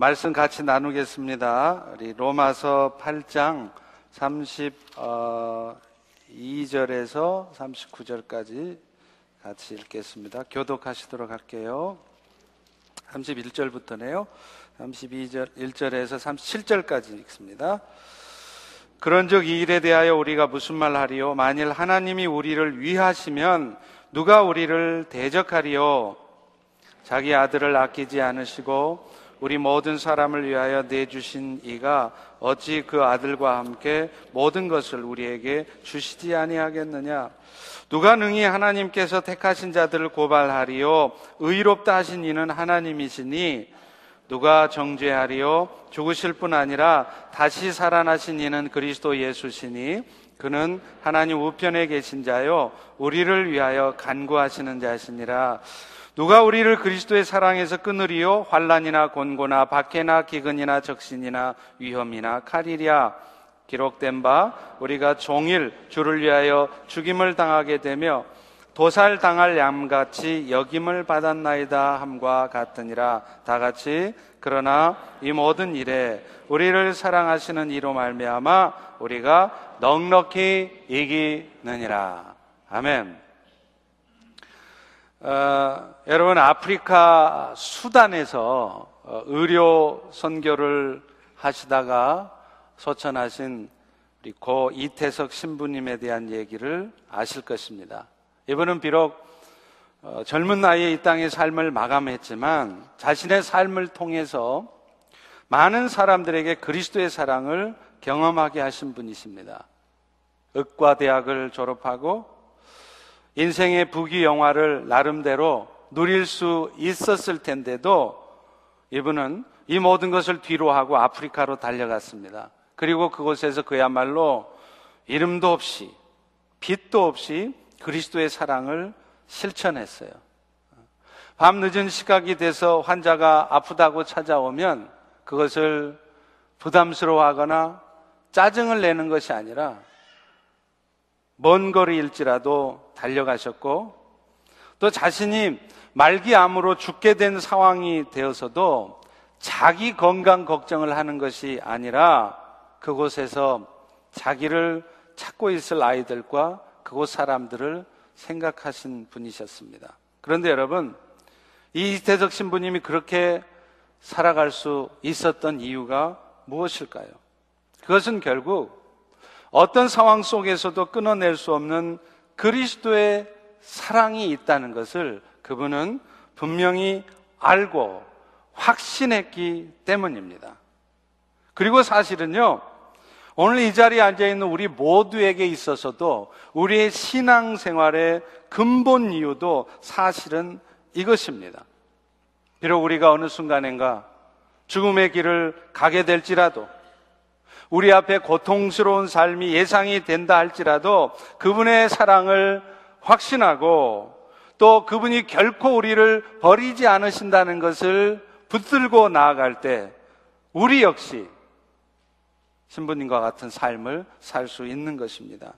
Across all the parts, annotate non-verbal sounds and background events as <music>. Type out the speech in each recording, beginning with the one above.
말씀 같이 나누겠습니다. 우리 로마서 8장 32절에서 39절까지 같이 읽겠습니다. 교독하시도록 할게요. 31절부터네요. 32절 1절에서 37절까지 읽습니다. 그런즉 이 일에 대하여 우리가 무슨 말 하리요? 만일 하나님이 우리를 위하시면 누가 우리를 대적하리요? 자기 아들을 아끼지 않으시고 우리 모든 사람을 위하여 내주신 이가 어찌 그 아들과 함께 모든 것을 우리에게 주시지 아니하겠느냐? 누가 능히 하나님께서 택하신 자들을 고발하리요? 의롭다 하신 이는 하나님이시니 누가 정죄하리요? 죽으실 뿐 아니라 다시 살아나신 이는 그리스도 예수시니 그는 하나님 우편에 계신 자요 우리를 위하여 간구하시는 자시니라 누가 우리를 그리스도의 사랑에서 끊으리요? 환란이나 곤고나 박해나 기근이나 적신이나 위험이나 칼이랴. 기록된 바 우리가 종일 주를 위하여 죽임을 당하게 되며 도살 당할 양같이 여김을 받았나이다 함과 같으니라. 다 같이 그러나 이 모든 일에 우리를 사랑하시는 이로 말미암아 우리가 넉넉히 이기느니라. 아멘. 어, 여러분 아프리카 수단에서 어, 의료 선교를 하시다가 소천하신 우리 고 이태석 신부님에 대한 얘기를 아실 것입니다. 이분은 비록 어, 젊은 나이에 이 땅의 삶을 마감했지만 자신의 삶을 통해서 많은 사람들에게 그리스도의 사랑을 경험하게 하신 분이십니다. 의과 대학을 졸업하고 인생의 부귀 영화를 나름대로 누릴 수 있었을 텐데도 이분은 이 모든 것을 뒤로 하고 아프리카로 달려갔습니다. 그리고 그곳에서 그야말로 이름도 없이 빛도 없이 그리스도의 사랑을 실천했어요. 밤 늦은 시각이 돼서 환자가 아프다고 찾아오면 그것을 부담스러워하거나 짜증을 내는 것이 아니라 먼 거리일지라도 달려가셨고 또 자신이 말기암으로 죽게 된 상황이 되어서도 자기 건강 걱정을 하는 것이 아니라 그곳에서 자기를 찾고 있을 아이들과 그곳 사람들을 생각하신 분이셨습니다. 그런데 여러분, 이 이태석 신부님이 그렇게 살아갈 수 있었던 이유가 무엇일까요? 그것은 결국 어떤 상황 속에서도 끊어낼 수 없는 그리스도의 사랑이 있다는 것을 그분은 분명히 알고 확신했기 때문입니다. 그리고 사실은요, 오늘 이 자리에 앉아 있는 우리 모두에게 있어서도 우리의 신앙 생활의 근본 이유도 사실은 이것입니다. 비록 우리가 어느 순간인가 죽음의 길을 가게 될지라도 우리 앞에 고통스러운 삶이 예상이 된다 할지라도 그분의 사랑을 확신하고 또 그분이 결코 우리를 버리지 않으신다는 것을 붙들고 나아갈 때 우리 역시 신부님과 같은 삶을 살 수 있는 것입니다.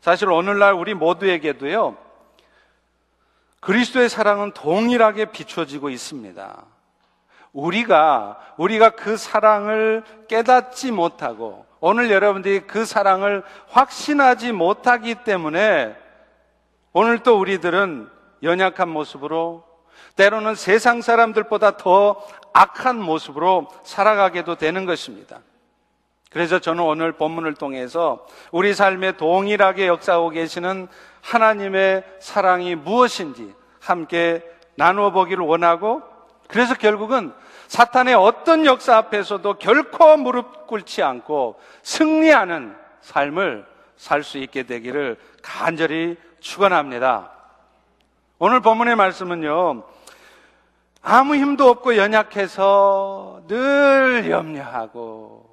사실 오늘날 우리 모두에게도요, 그리스도의 사랑은 동일하게 비춰지고 있습니다. 우리가, 우리가 그 사랑을 깨닫지 못하고, 오늘 여러분들이 그 사랑을 확신하지 못하기 때문에, 오늘 또 우리들은 연약한 모습으로, 때로는 세상 사람들보다 더 악한 모습으로 살아가게도 되는 것입니다. 그래서 저는 오늘 본문을 통해서 우리 삶에 동일하게 역사하고 계시는 하나님의 사랑이 무엇인지 함께 나누어 보기를 원하고 그래서 결국은 사탄의 어떤 역사 앞에서도 결코 무릎 꿇지 않고 승리하는 삶을 살 수 있게 되기를 간절히 축원합니다. 오늘 본문의 말씀은요. 아무 힘도 없고 연약해서 늘 염려하고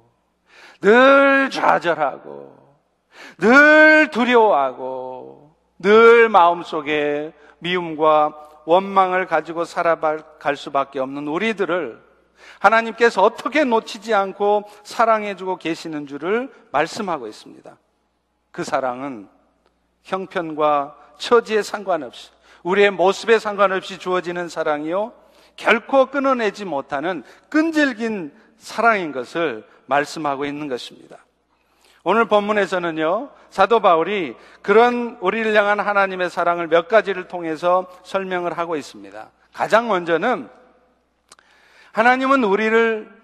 늘 좌절하고, 늘 두려워하고, 늘 마음속에 미움과 원망을 가지고 살아갈 수밖에 없는 우리들을 하나님께서 어떻게 놓치지 않고 사랑해주고 계시는 줄을 말씀하고 있습니다. 그 사랑은 형편과 처지에 상관없이 우리의 모습에 상관없이 주어지는 사랑이요. 결코 끊어내지 못하는 끈질긴 사랑인 것을 말씀하고 있는 것입니다. 오늘 본문에서는요, 사도 바울이 그런 우리를 향한 하나님의 사랑을 몇 가지를 통해서 설명을 하고 있습니다. 가장 먼저는 하나님은 우리를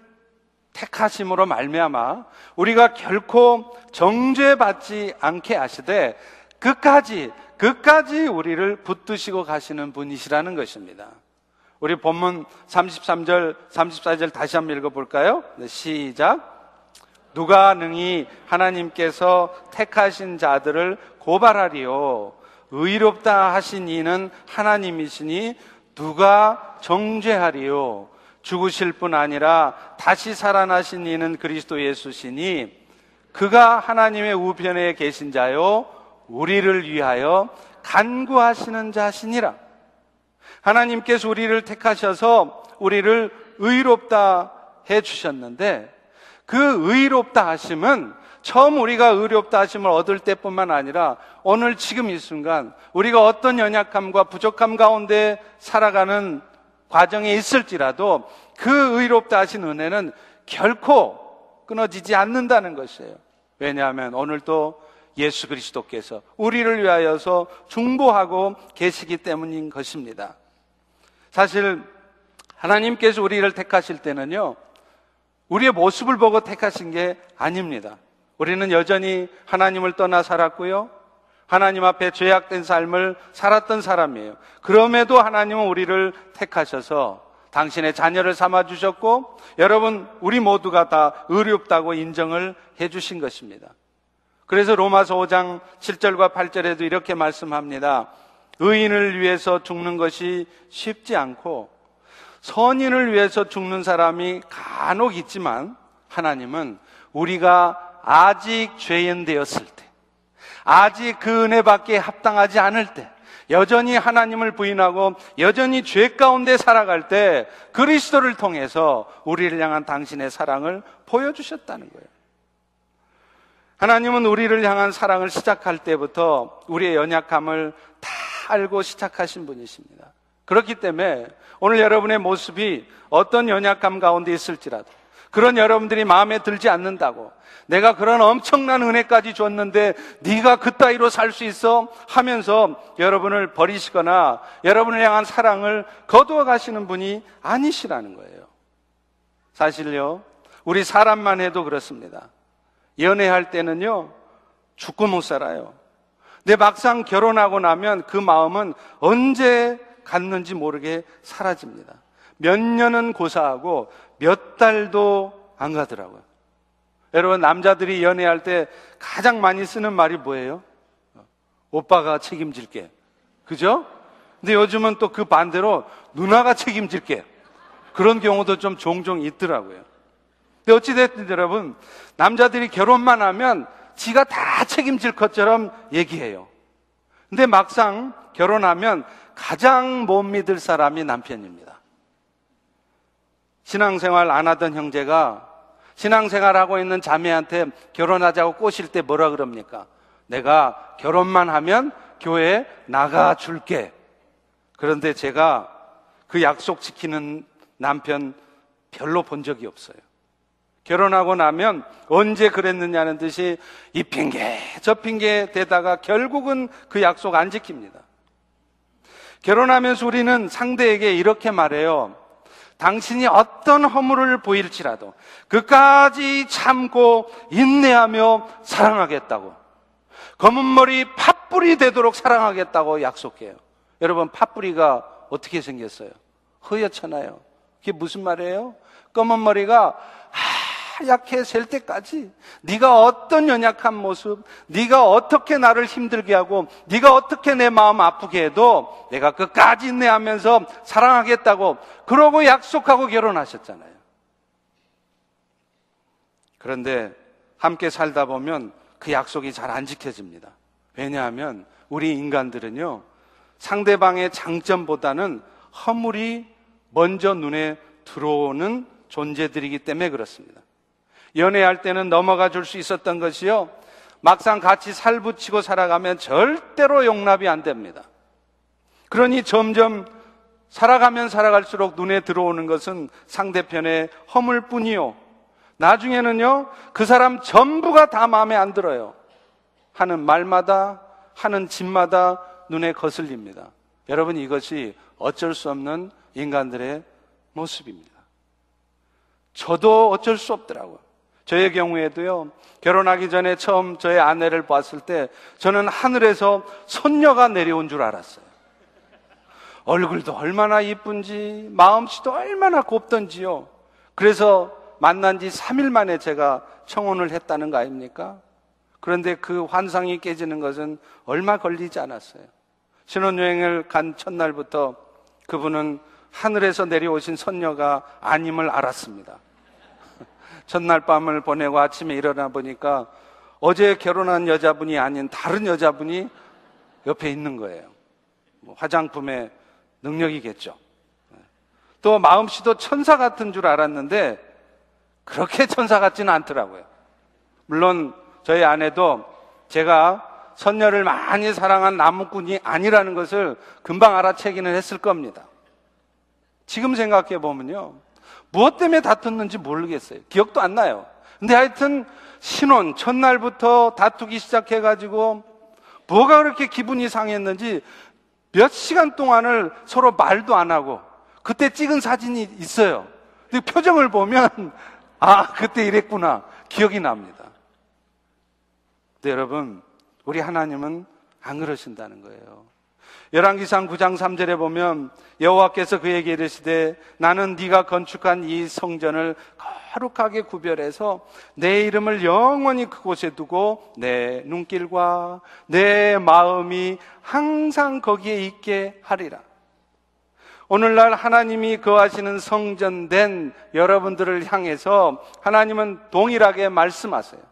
택하심으로 말미암아 우리가 결코 정죄받지 않게 하시되 끝까지 끝까지 우리를 붙드시고 가시는 분이시라는 것입니다. 우리 본문 33절, 34절 다시 한번 읽어 볼까요? 네, 시작. 누가 능히 하나님께서 택하신 자들을 고발하리요. 의롭다 하신 이는 하나님이시니 누가 정죄하리요. 죽으실 뿐 아니라 다시 살아나신 이는 그리스도 예수시니 그가 하나님의 우편에 계신 자요. 우리를 위하여 간구하시는 자시니라. 하나님께서 우리를 택하셔서 우리를 의롭다 해 주셨는데 그 의롭다 하심은 처음 우리가 의롭다 하심을 얻을 때뿐만 아니라 오늘 지금 이 순간 우리가 어떤 연약함과 부족함 가운데 살아가는 과정에 있을지라도 그 의롭다 하신 은혜는 결코 끊어지지 않는다는 것이에요. 왜냐하면 오늘도 예수 그리스도께서 우리를 위하여서 중보하고 계시기 때문인 것입니다. 사실 하나님께서 우리를 택하실 때는요, 우리의 모습을 보고 택하신 게 아닙니다. 우리는 여전히 하나님을 떠나 살았고요. 하나님 앞에 죄악된 삶을 살았던 사람이에요. 그럼에도 하나님은 우리를 택하셔서 당신의 자녀를 삼아 주셨고 여러분 우리 모두가 다 의롭다고 인정을 해 주신 것입니다. 그래서 로마서 5장 7절과 8절에도 이렇게 말씀합니다. 의인을 위해서 죽는 것이 쉽지 않고 선인을 위해서 죽는 사람이 간혹 있지만 하나님은 우리가 아직 죄인 되었을 때, 아직 그 은혜밖에 합당하지 않을 때, 여전히 하나님을 부인하고 여전히 죄 가운데 살아갈 때 그리스도를 통해서 우리를 향한 당신의 사랑을 보여주셨다는 거예요. 하나님은 우리를 향한 사랑을 시작할 때부터 우리의 연약함을 다 알고 시작하신 분이십니다. 그렇기 때문에 오늘 여러분의 모습이 어떤 연약감 가운데 있을지라도 그런 여러분들이 마음에 들지 않는다고 내가 그런 엄청난 은혜까지 줬는데 네가 그따위로 살 수 있어 하면서 여러분을 버리시거나 여러분을 향한 사랑을 거두어 가시는 분이 아니시라는 거예요. 사실요. 우리 사람만 해도 그렇습니다. 연애할 때는요. 죽고 못 살아요. 근데 막상 결혼하고 나면 그 마음은 언제 갔는지 모르게 사라집니다. 몇 년은 고사하고 몇 달도 안 가더라고요. 여러분, 남자들이 연애할 때 가장 많이 쓰는 말이 뭐예요? 오빠가 책임질게. 그죠? 근데 요즘은 또 그 반대로 누나가 책임질게. 그런 경우도 좀 종종 있더라고요. 근데 어찌됐든 여러분, 남자들이 결혼만 하면 지가 다 책임질 것처럼 얘기해요. 근데 막상 결혼하면 가장 못 믿을 사람이 남편입니다. 신앙생활 안 하던 형제가 신앙생활 하고 있는 자매한테 결혼하자고 꼬실 때 뭐라 그럽니까? 내가 결혼만 하면 교회에 나가 줄게. 그런데 제가 그 약속 지키는 남편 별로 본 적이 없어요. 결혼하고 나면 언제 그랬느냐는 듯이 이 핑계, 저 핑계 대다가 결국은 그 약속 안 지킵니다. 결혼하면서 우리는 상대에게 이렇게 말해요. 당신이 어떤 허물을 보일지라도 끝까지 참고 인내하며 사랑하겠다고. 검은 머리 팥불이 되도록 사랑하겠다고 약속해요. 여러분, 팥불이가 어떻게 생겼어요? 허옇잖아요. 그게 무슨 말이에요? 검은 머리가 하얗게 셀 때까지 네가 어떤 연약한 모습, 네가 어떻게 나를 힘들게 하고 네가 어떻게 내 마음 아프게 해도 내가 끝까지 인내하면서 사랑하겠다고 그러고 약속하고 결혼하셨잖아요. 그런데 함께 살다 보면 그 약속이 잘 안 지켜집니다. 왜냐하면 우리 인간들은요, 상대방의 장점보다는 허물이 먼저 눈에 들어오는 존재들이기 때문에 그렇습니다. 연애할 때는 넘어가 줄 수 있었던 것이요. 막상 같이 살붙이고 살아가면 절대로 용납이 안 됩니다. 그러니 점점 살아가면 살아갈수록 눈에 들어오는 것은 상대편의 허물 뿐이요. 나중에는요, 그 사람 전부가 다 마음에 안 들어요. 하는 말마다, 하는 짓마다 눈에 거슬립니다. 여러분, 이것이 어쩔 수 없는 인간들의 모습입니다. 저도 어쩔 수 없더라고요. 저의 경우에도요, 결혼하기 전에 처음 저의 아내를 봤을 때 저는 하늘에서 손녀가 내려온 줄 알았어요. 얼굴도 얼마나 이쁜지, 마음씨도 얼마나 곱던지요. 그래서 만난 지 3일 만에 제가 청혼을 했다는 거 아닙니까? 그런데 그 환상이 깨지는 것은 얼마 걸리지 않았어요. 신혼여행을 간 첫날부터 그분은 하늘에서 내려오신 선녀가 아님을 알았습니다. 첫날 밤을 보내고 아침에 일어나 보니까 어제 결혼한 여자분이 아닌 다른 여자분이 옆에 있는 거예요. 뭐 화장품의 능력이겠죠. 또 마음씨도 천사 같은 줄 알았는데 그렇게 <laughs> 천사 같지는 않더라고요. 물론 저희 아내도 제가 선녀를 많이 사랑한 나무꾼이 아니라는 것을 금방 알아채기는 했을 겁니다. 지금 생각해 보면요. 무엇 때문에 다퉜는지 모르겠어요. 기억도 안 나요. 근데 하여튼 신혼 첫날부터 다투기 시작해가지고 뭐가 그렇게 기분이 상했는지 몇 시간 동안을 서로 말도 안 하고 그때 찍은 사진이 있어요. 근데 표정을 보면 <laughs> 아 그때 이랬구나 기억이 납니다. 근데 여러분 우리 하나님은 안 그러신다는 거예요. 열왕기상 9장 3절에 보면 여호와께서 그에게 이르시되 나는 네가 건축한 이 성전을 거룩하게 구별해서 내 이름을 영원히 그곳에 두고 내 눈길과 내 마음이 항상 거기에 있게 하리라. 오늘날 하나님이 거하시는 성전된 여러분들을 향해서 하나님은 동일하게 말씀하세요.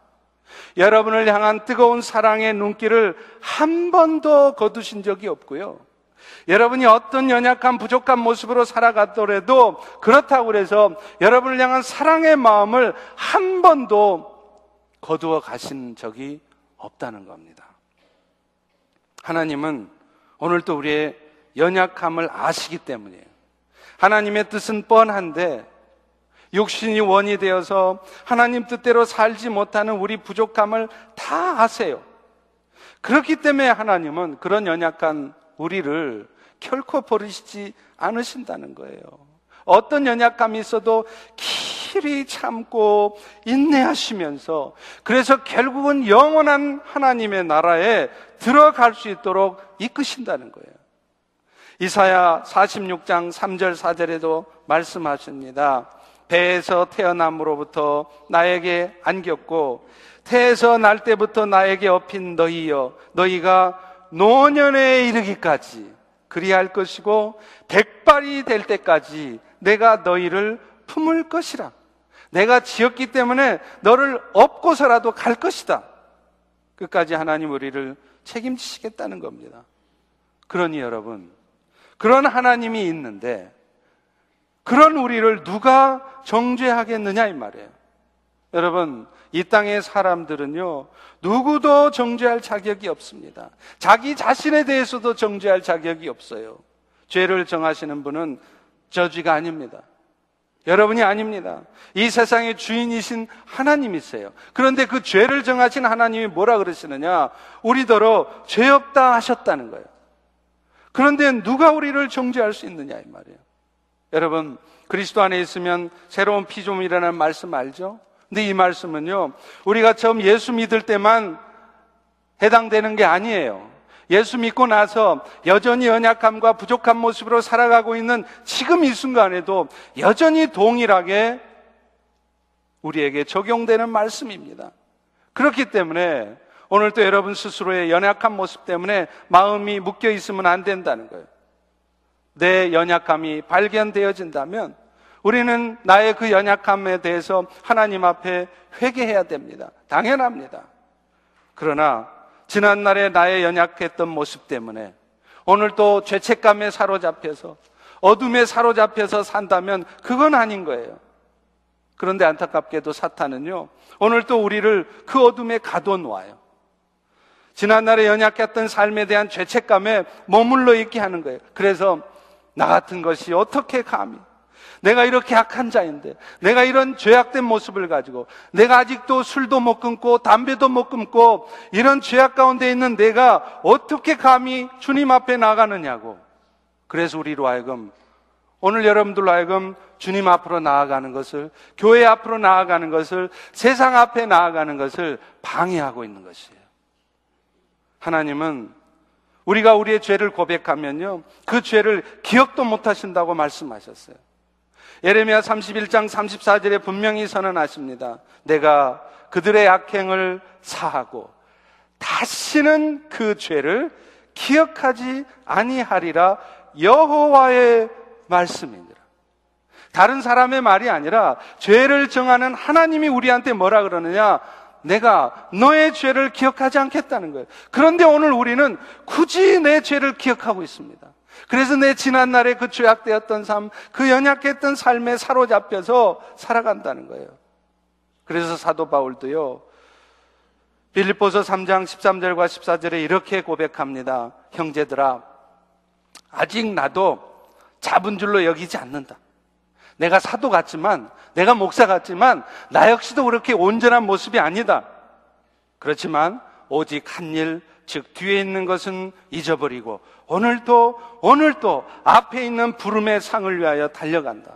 여러분을 향한 뜨거운 사랑의 눈길을 한 번도 거두신 적이 없고요. 여러분이 어떤 연약한 부족한 모습으로 살아갔더라도 그렇다고 해서 여러분을 향한 사랑의 마음을 한 번도 거두어 가신 적이 없다는 겁니다. 하나님은 오늘도 우리의 연약함을 아시기 때문이에요. 하나님의 뜻은 뻔한데 육신이 원이 되어서 하나님 뜻대로 살지 못하는 우리 부족함을 다 아세요. 그렇기 때문에 하나님은 그런 연약한 우리를 결코 버리시지 않으신다는 거예요. 어떤 연약감이 있어도 길이 참고 인내하시면서 그래서 결국은 영원한 하나님의 나라에 들어갈 수 있도록 이끄신다는 거예요. 이사야 46장 3절 4절에도 말씀하십니다. 배에서 태어남으로부터 나에게 안겼고 태에서 날 때부터 나에게 업힌 너희여 너희가 노년에 이르기까지 그리할 것이고 백발이 될 때까지 내가 너희를 품을 것이라. 내가 지었기 때문에 너를 업고서라도 갈 것이다. 끝까지 하나님 우리를 책임지시겠다는 겁니다. 그러니 여러분 그런 하나님이 있는데 그런 우리를 누가 정죄하겠느냐 이 말이에요. 여러분, 이 땅의 사람들은요, 누구도 정죄할 자격이 없습니다. 자기 자신에 대해서도 정죄할 자격이 없어요. 죄를 정하시는 분은 저주가 아닙니다. 여러분이 아닙니다. 이 세상의 주인이신 하나님이세요. 그런데 그 죄를 정하신 하나님이 뭐라 그러시느냐? 우리더러 죄 없다 하셨다는 거예요. 그런데 누가 우리를 정죄할 수 있느냐 이 말이에요. 여러분, 그리스도 안에 있으면 새로운 피조물이라는 말씀 알죠? 근데 이 말씀은요, 우리가 처음 예수 믿을 때만 해당되는 게 아니에요. 예수 믿고 나서 여전히 연약함과 부족한 모습으로 살아가고 있는 지금 이 순간에도 여전히 동일하게 우리에게 적용되는 말씀입니다. 그렇기 때문에 오늘도 여러분 스스로의 연약한 모습 때문에 마음이 묶여 있으면 안 된다는 거예요. 내 연약함이 발견되어진다면 우리는 나의 그 연약함에 대해서 하나님 앞에 회개해야 됩니다. 당연합니다. 그러나 지난날에 나의 연약했던 모습 때문에 오늘 또 죄책감에 사로잡혀서 어둠에 사로잡혀서 산다면 그건 아닌 거예요. 그런데 안타깝게도 사탄은요, 오늘 또 우리를 그 어둠에 가둬놓아요. 지난날에 연약했던 삶에 대한 죄책감에 머물러 있게 하는 거예요. 그래서 나 같은 것이 어떻게 감히 내가 이렇게 악한 자인데, 내가 이런 죄악된 모습을 가지고, 내가 아직도 술도 못 끊고, 담배도 못 끊고, 이런 죄악 가운데 있는 내가 어떻게 감히 주님 앞에 나가느냐고. 그래서 우리로 하여금, 오늘 여러분들로 하여금 주님 앞으로 나아가는 것을, 교회 앞으로 나아가는 것을, 세상 앞에 나아가는 것을 방해하고 있는 것이에요. 하나님은 우리가 우리의 죄를 고백하면요, 그 죄를 기억도 못 하신다고 말씀하셨어요. 예레미야 31장 34절에 분명히 선언하십니다. 내가 그들의 악행을 사하고 다시는 그 죄를 기억하지 아니하리라 여호와의 말씀입니다. 다른 사람의 말이 아니라 죄를 정하는 하나님이 우리한테 뭐라 그러느냐? 내가 너의 죄를 기억하지 않겠다는 거예요. 그런데 오늘 우리는 굳이 내 죄를 기억하고 있습니다. 그래서 내 지난날에 그 죄악되었던 삶, 그 연약했던 삶에 사로잡혀서 살아간다는 거예요. 그래서 사도 바울도요, 빌립보서 3장 13절과 14절에 이렇게 고백합니다. 형제들아, 아직 나도 잡은 줄로 여기지 않는다. 내가 사도 같지만, 내가 목사 같지만, 나 역시도 그렇게 온전한 모습이 아니다. 그렇지만, 오직 한 일, 즉, 뒤에 있는 것은 잊어버리고, 오늘도, 오늘도 앞에 있는 부름의 상을 위하여 달려간다.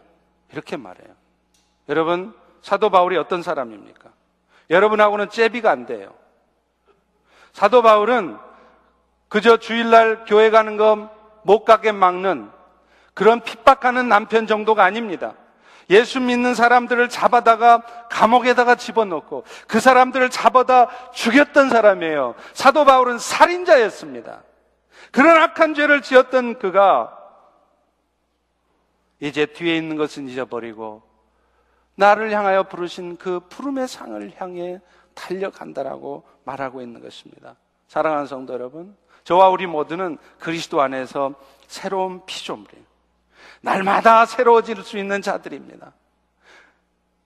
이렇게 말해요. 여러분, 사도 바울이 어떤 사람입니까? 여러분하고는 잽이가 안 돼요. 사도 바울은 그저 주일날 교회 가는 거못 가게 막는 그런 핍박하는 남편 정도가 아닙니다. 예수 믿는 사람들을 잡아다가 감옥에다가 집어넣고 그 사람들을 잡아다 죽였던 사람이에요. 사도 바울은 살인자였습니다. 그런 악한 죄를 지었던 그가 이제 뒤에 있는 것은 잊어버리고 나를 향하여 부르신 그 푸름의 상을 향해 달려간다라고 말하고 있는 것입니다. 사랑하는 성도 여러분, 저와 우리 모두는 그리스도 안에서 새로운 피조물이에요. 날마다 새로워질 수 있는 자들입니다.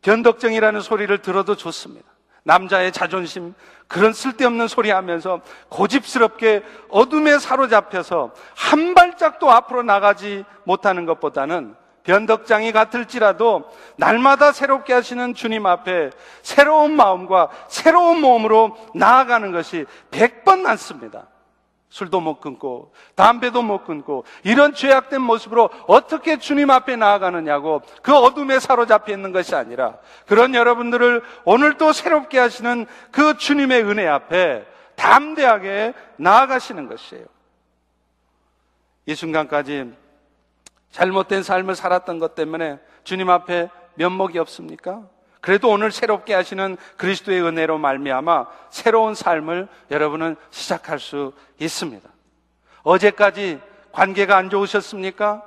변덕정이라는 소리를 들어도 좋습니다. 남자의 자존심, 그런 쓸데없는 소리 하면서 고집스럽게 어둠에 사로잡혀서 한 발짝도 앞으로 나가지 못하는 것보다는 변덕장이 같을지라도 날마다 새롭게 하시는 주님 앞에 새로운 마음과 새로운 몸으로 나아가는 것이 백번 낫습니다. 술도 못 끊고 담배도 못 끊고 이런 죄악된 모습으로 어떻게 주님 앞에 나아가느냐고 그 어둠에 사로잡혀 있는 것이 아니라 그런 여러분들을 오늘 또 새롭게 하시는 그 주님의 은혜 앞에 담대하게 나아가시는 것이에요. 이 순간까지 잘못된 삶을 살았던 것 때문에 주님 앞에 면목이 없습니까? 그래도 오늘 새롭게 하시는 그리스도의 은혜로 말미암아 새로운 삶을 여러분은 시작할 수 있습니다. 어제까지 관계가 안 좋으셨습니까?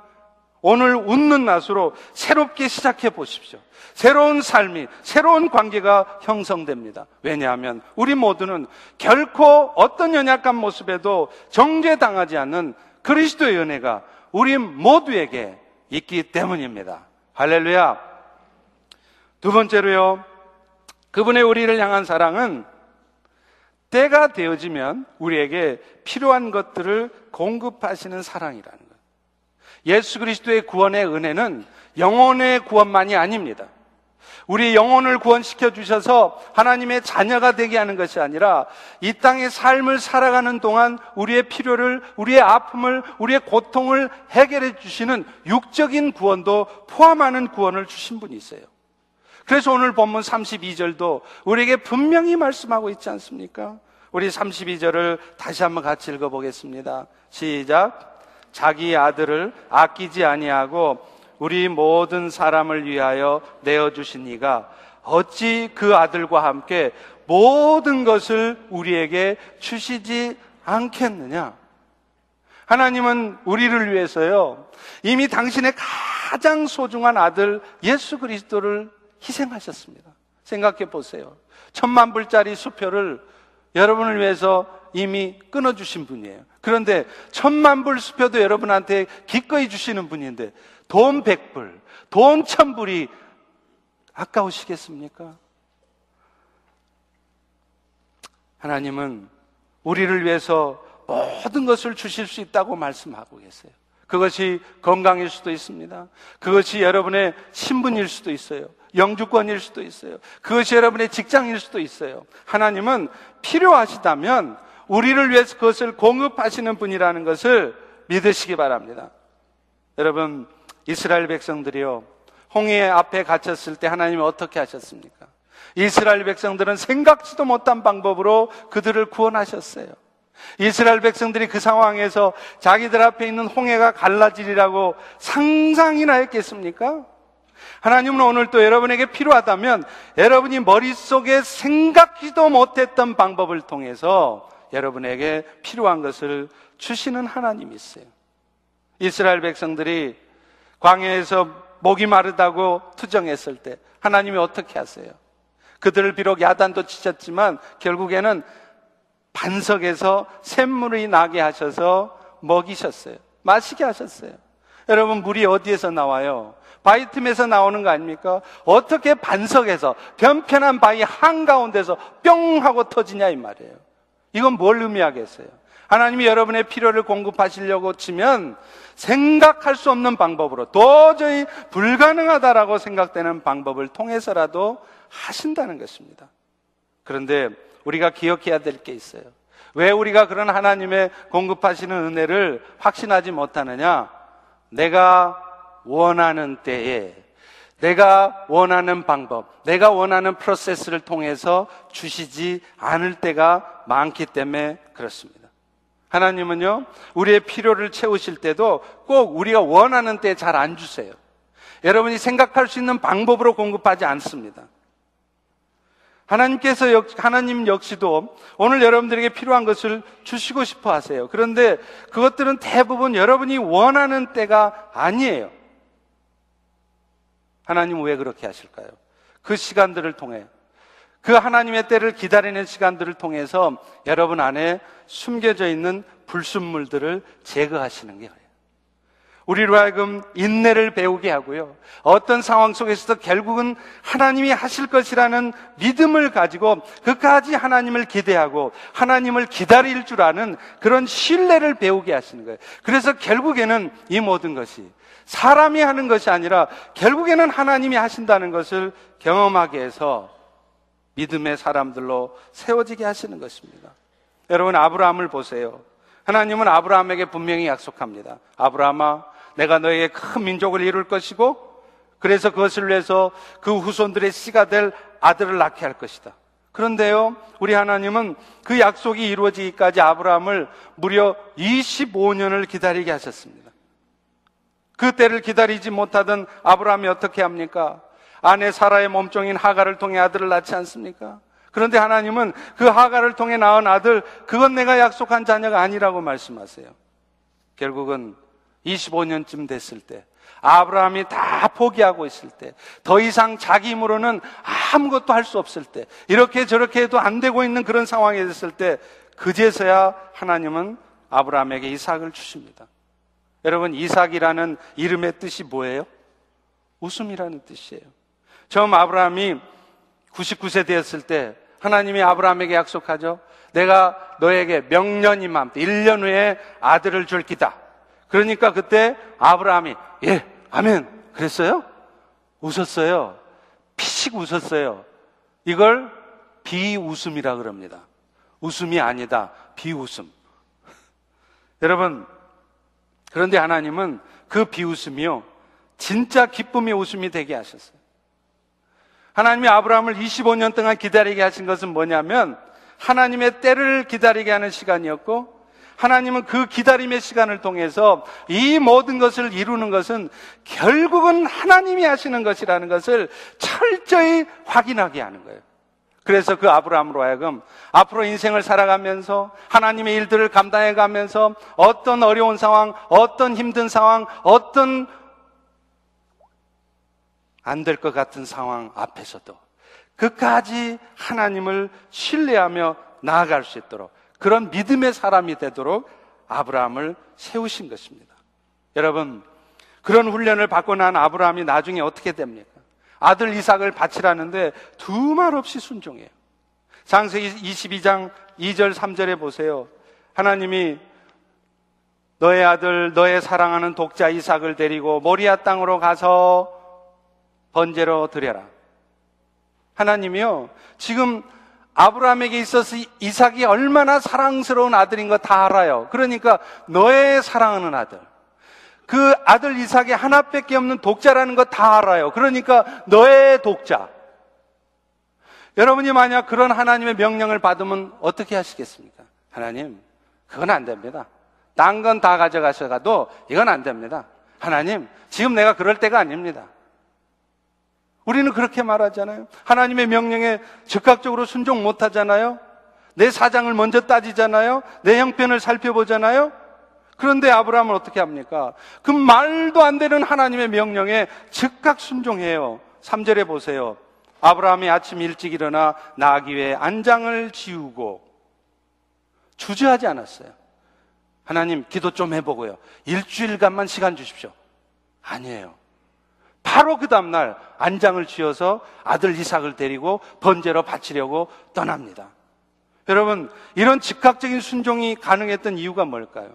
오늘 웃는 낯으로 새롭게 시작해 보십시오. 새로운 삶이, 새로운 관계가 형성됩니다. 왜냐하면 우리 모두는 결코 어떤 연약한 모습에도 정죄당하지 않는 그리스도의 은혜가 우리 모두에게 있기 때문입니다. 할렐루야. 두 번째로요, 그분의 우리를 향한 사랑은 때가 되어지면 우리에게 필요한 것들을 공급하시는 사랑이라는 거예요. 예수 그리스도의 구원의 은혜는 영혼의 구원만이 아닙니다. 우리 영혼을 구원시켜 주셔서 하나님의 자녀가 되게 하는 것이 아니라 이 땅의 삶을 살아가는 동안 우리의 필요를, 우리의 아픔을, 우리의 고통을 해결해 주시는 육적인 구원도 포함하는 구원을 주신 분이 있어요. 그래서 오늘 본문 32절도 우리에게 분명히 말씀하고 있지 않습니까? 우리 32절을 다시 한번 같이 읽어보겠습니다. 시작. 자기 아들을 아끼지 아니하고 우리 모든 사람을 위하여 내어주신 이가 어찌 그 아들과 함께 모든 것을 우리에게 주시지 않겠느냐? 하나님은 우리를 위해서요, 이미 당신의 가장 소중한 아들 예수 그리스도를 희생하셨습니다. 생각해 보세요. 천만 불짜리 수표를 여러분을 위해서 이미 끊어주신 분이에요. 그런데 천만 불 수표도 여러분한테 기꺼이 주시는 분인데 돈 백불, 돈 천불이 아까우시겠습니까? 하나님은 우리를 위해서 모든 것을 주실 수 있다고 말씀하고 계세요. 그것이 건강일 수도 있습니다. 그것이 여러분의 신분일 수도 있어요. 영주권일 수도 있어요. 그것이 여러분의 직장일 수도 있어요. 하나님은 필요하시다면 우리를 위해서 그것을 공급하시는 분이라는 것을 믿으시기 바랍니다. 여러분, 이스라엘 백성들이요. 홍해 앞에 갇혔을 때 하나님이 어떻게 하셨습니까? 이스라엘 백성들은 생각지도 못한 방법으로 그들을 구원하셨어요. 이스라엘 백성들이 그 상황에서 자기들 앞에 있는 홍해가 갈라지리라고 상상이나 했겠습니까? 하나님은 오늘 또 여러분에게 필요하다면 여러분이 머릿속에 생각지도 못했던 방법을 통해서 여러분에게 필요한 것을 주시는 하나님이 있어요. 이스라엘 백성들이 광야에서 목이 마르다고 투정했을 때 하나님이 어떻게 하세요? 그들을 비록 야단도 치셨지만 결국에는 반석에서 샘물이 나게 하셔서 먹이셨어요. 마시게 하셨어요. 여러분, 물이 어디에서 나와요? 바위 틈에서 나오는 거 아닙니까? 어떻게 반석에서 변편한 바위 한가운데서 뿅 하고 터지냐 이 말이에요. 이건 뭘 의미하겠어요? 하나님이 여러분의 필요를 공급하시려고 치면 생각할 수 없는 방법으로 도저히 불가능하다라고 생각되는 방법을 통해서라도 하신다는 것입니다. 그런데 우리가 기억해야 될 게 있어요. 왜 우리가 그런 하나님의 공급하시는 은혜를 확신하지 못하느냐? 내가 원하는 때에 내가 원하는 방법, 내가 원하는 프로세스를 통해서 주시지 않을 때가 많기 때문에 그렇습니다. 하나님은요, 우리의 필요를 채우실 때도 꼭 우리가 원하는 때잘안 주세요. 여러분이 생각할 수 있는 방법으로 공급하지 않습니다. 하나님께서 역, 하나님 역시도 오늘 여러분들에게 필요한 것을 주시고 싶어 하세요. 그런데 그것들은 대부분 여러분이 원하는 때가 아니에요. 하나님은 왜 그렇게 하실까요? 그 시간들을 통해 그 하나님의 때를 기다리는 시간들을 통해서 여러분 안에 숨겨져 있는 불순물들을 제거하시는 게 우리로 하여금 인내를 배우게 하고요. 어떤 상황 속에서도 결국은 하나님이 하실 것이라는 믿음을 가지고 그까지 하나님을 기대하고 하나님을 기다릴 줄 아는 그런 신뢰를 배우게 하시는 거예요. 그래서 결국에는 이 모든 것이 사람이 하는 것이 아니라 결국에는 하나님이 하신다는 것을 경험하게 해서 믿음의 사람들로 세워지게 하시는 것입니다. 여러분 아브라함을 보세요. 하나님은 아브라함에게 분명히 약속합니다. 아브라함아, 내가 너에게 큰 민족을 이룰 것이고 그래서 그것을 위해서 그 후손들의 씨가 될 아들을 낳게 할 것이다. 그런데요, 우리 하나님은 그 약속이 이루어지기까지 아브라함을 무려 25년을 기다리게 하셨습니다. 그 때를 기다리지 못하던 아브라함이 어떻게 합니까? 아내 사라의 몸종인 하가를 통해 아들을 낳지 않습니까? 그런데 하나님은 그 하가를 통해 낳은 아들, 그건 내가 약속한 자녀가 아니라고 말씀하세요. 결국은 25년쯤 됐을 때, 아브라함이 다 포기하고 있을 때, 더 이상 자기 힘으로는 아무것도 할 수 없을 때, 이렇게 저렇게 해도 안 되고 있는 그런 상황이 됐을 때, 그제서야 하나님은 아브라함에게 이삭을 주십니다. 여러분, 이삭이라는 이름의 뜻이 뭐예요? 웃음이라는 뜻이에요. 처음 아브라함이 99세 되었을 때, 하나님이 아브라함에게 약속하죠. 내가 너에게 명년 이맘, 1년 후에 아들을 줄 기다. 그러니까 그때 아브라함이 예, 아멘. 그랬어요? 웃었어요. 피식 웃었어요. 이걸 비웃음이라 그럽니다. 웃음이 아니다. 비웃음. <laughs> 여러분, 그런데 하나님은 그 비웃음이요. 진짜 기쁨의 웃음이 되게 하셨어요. 하나님이 아브라함을 25년 동안 기다리게 하신 것은 뭐냐면 하나님의 때를 기다리게 하는 시간이었고 하나님은 그 기다림의 시간을 통해서 이 모든 것을 이루는 것은 결국은 하나님이 하시는 것이라는 것을 철저히 확인하게 하는 거예요. 그래서 그 아브라함으로 하여금 앞으로 인생을 살아가면서 하나님의 일들을 감당해 가면서 어떤 어려운 상황, 어떤 힘든 상황, 어떤 안 될 것 같은 상황 앞에서도 그까지 하나님을 신뢰하며 나아갈 수 있도록 그런 믿음의 사람이 되도록 아브라함을 세우신 것입니다. 여러분, 그런 훈련을 받고 난 아브라함이 나중에 어떻게 됩니까? 아들 이삭을 바치라는데 두 말 없이 순종해요. 장세기 22장 2절 3절에 보세요. 하나님이 너의 아들, 너의 사랑하는 독자 이삭을 데리고 모리아 땅으로 가서 번제로 드려라. 하나님이요, 지금 아브라함에게 있어서 이삭이 얼마나 사랑스러운 아들인 거 다 알아요. 그러니까 너의 사랑하는 아들. 그 아들 이삭이 하나밖에 없는 독자라는 거 다 알아요. 그러니까 너의 독자. 여러분이 만약 그런 하나님의 명령을 받으면 어떻게 하시겠습니까? 하나님, 그건 안 됩니다. 딴 건 다 가져가셔가도 이건 안 됩니다. 하나님, 지금 내가 그럴 때가 아닙니다. 우리는 그렇게 말하잖아요. 하나님의 명령에 즉각적으로 순종 못 하잖아요. 내 사장을 먼저 따지잖아요. 내 형편을 살펴보잖아요. 그런데 아브라함은 어떻게 합니까? 그 말도 안 되는 하나님의 명령에 즉각 순종해요. 3절에 보세요. 아브라함이 아침 일찍 일어나 나기 위해 안장을 지우고 주저하지 않았어요. 하나님 기도 좀 해보고요. 일주일간만 시간 주십시오. 아니에요. 바로 그 다음날 안장을 지어서 아들 이삭을 데리고 번제로 바치려고 떠납니다. 여러분, 이런 즉각적인 순종이 가능했던 이유가 뭘까요?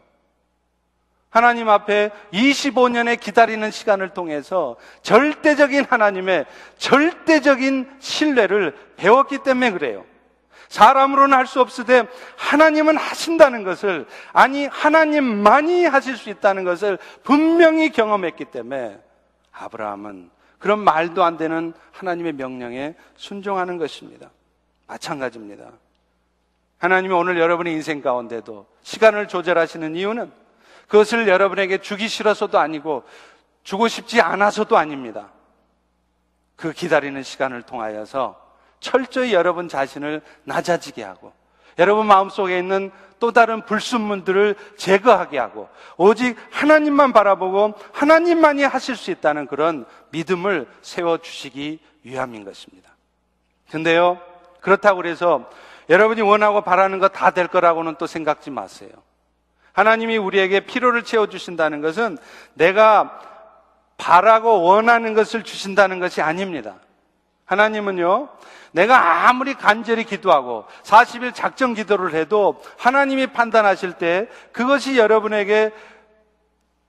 하나님 앞에 25년의 기다리는 시간을 통해서 절대적인 하나님의 절대적인 신뢰를 배웠기 때문에 그래요. 사람으로는 할 수 없으되 하나님은 하신다는 것을 아니 하나님만이 하실 수 있다는 것을 분명히 경험했기 때문에 아브라함은 그런 말도 안 되는 하나님의 명령에 순종하는 것입니다. 마찬가지입니다. 하나님이 오늘 여러분의 인생 가운데도 시간을 조절하시는 이유는 그것을 여러분에게 주기 싫어서도 아니고 주고 싶지 않아서도 아닙니다. 그 기다리는 시간을 통하여서 철저히 여러분 자신을 낮아지게 하고 여러분 마음속에 있는 또 다른 불순문들을 제거하게 하고 오직 하나님만 바라보고 하나님만이 하실 수 있다는 그런 믿음을 세워 주시기 위함인 것입니다. 근데요, 그렇다고 그래서 여러분이 원하고 바라는 거 다 될 거라고는 또 생각지 마세요. 하나님이 우리에게 필요를 채워 주신다는 것은 내가 바라고 원하는 것을 주신다는 것이 아닙니다. 하나님은요, 내가 아무리 간절히 기도하고 40일 작정 기도를 해도 하나님이 판단하실 때 그것이 여러분에게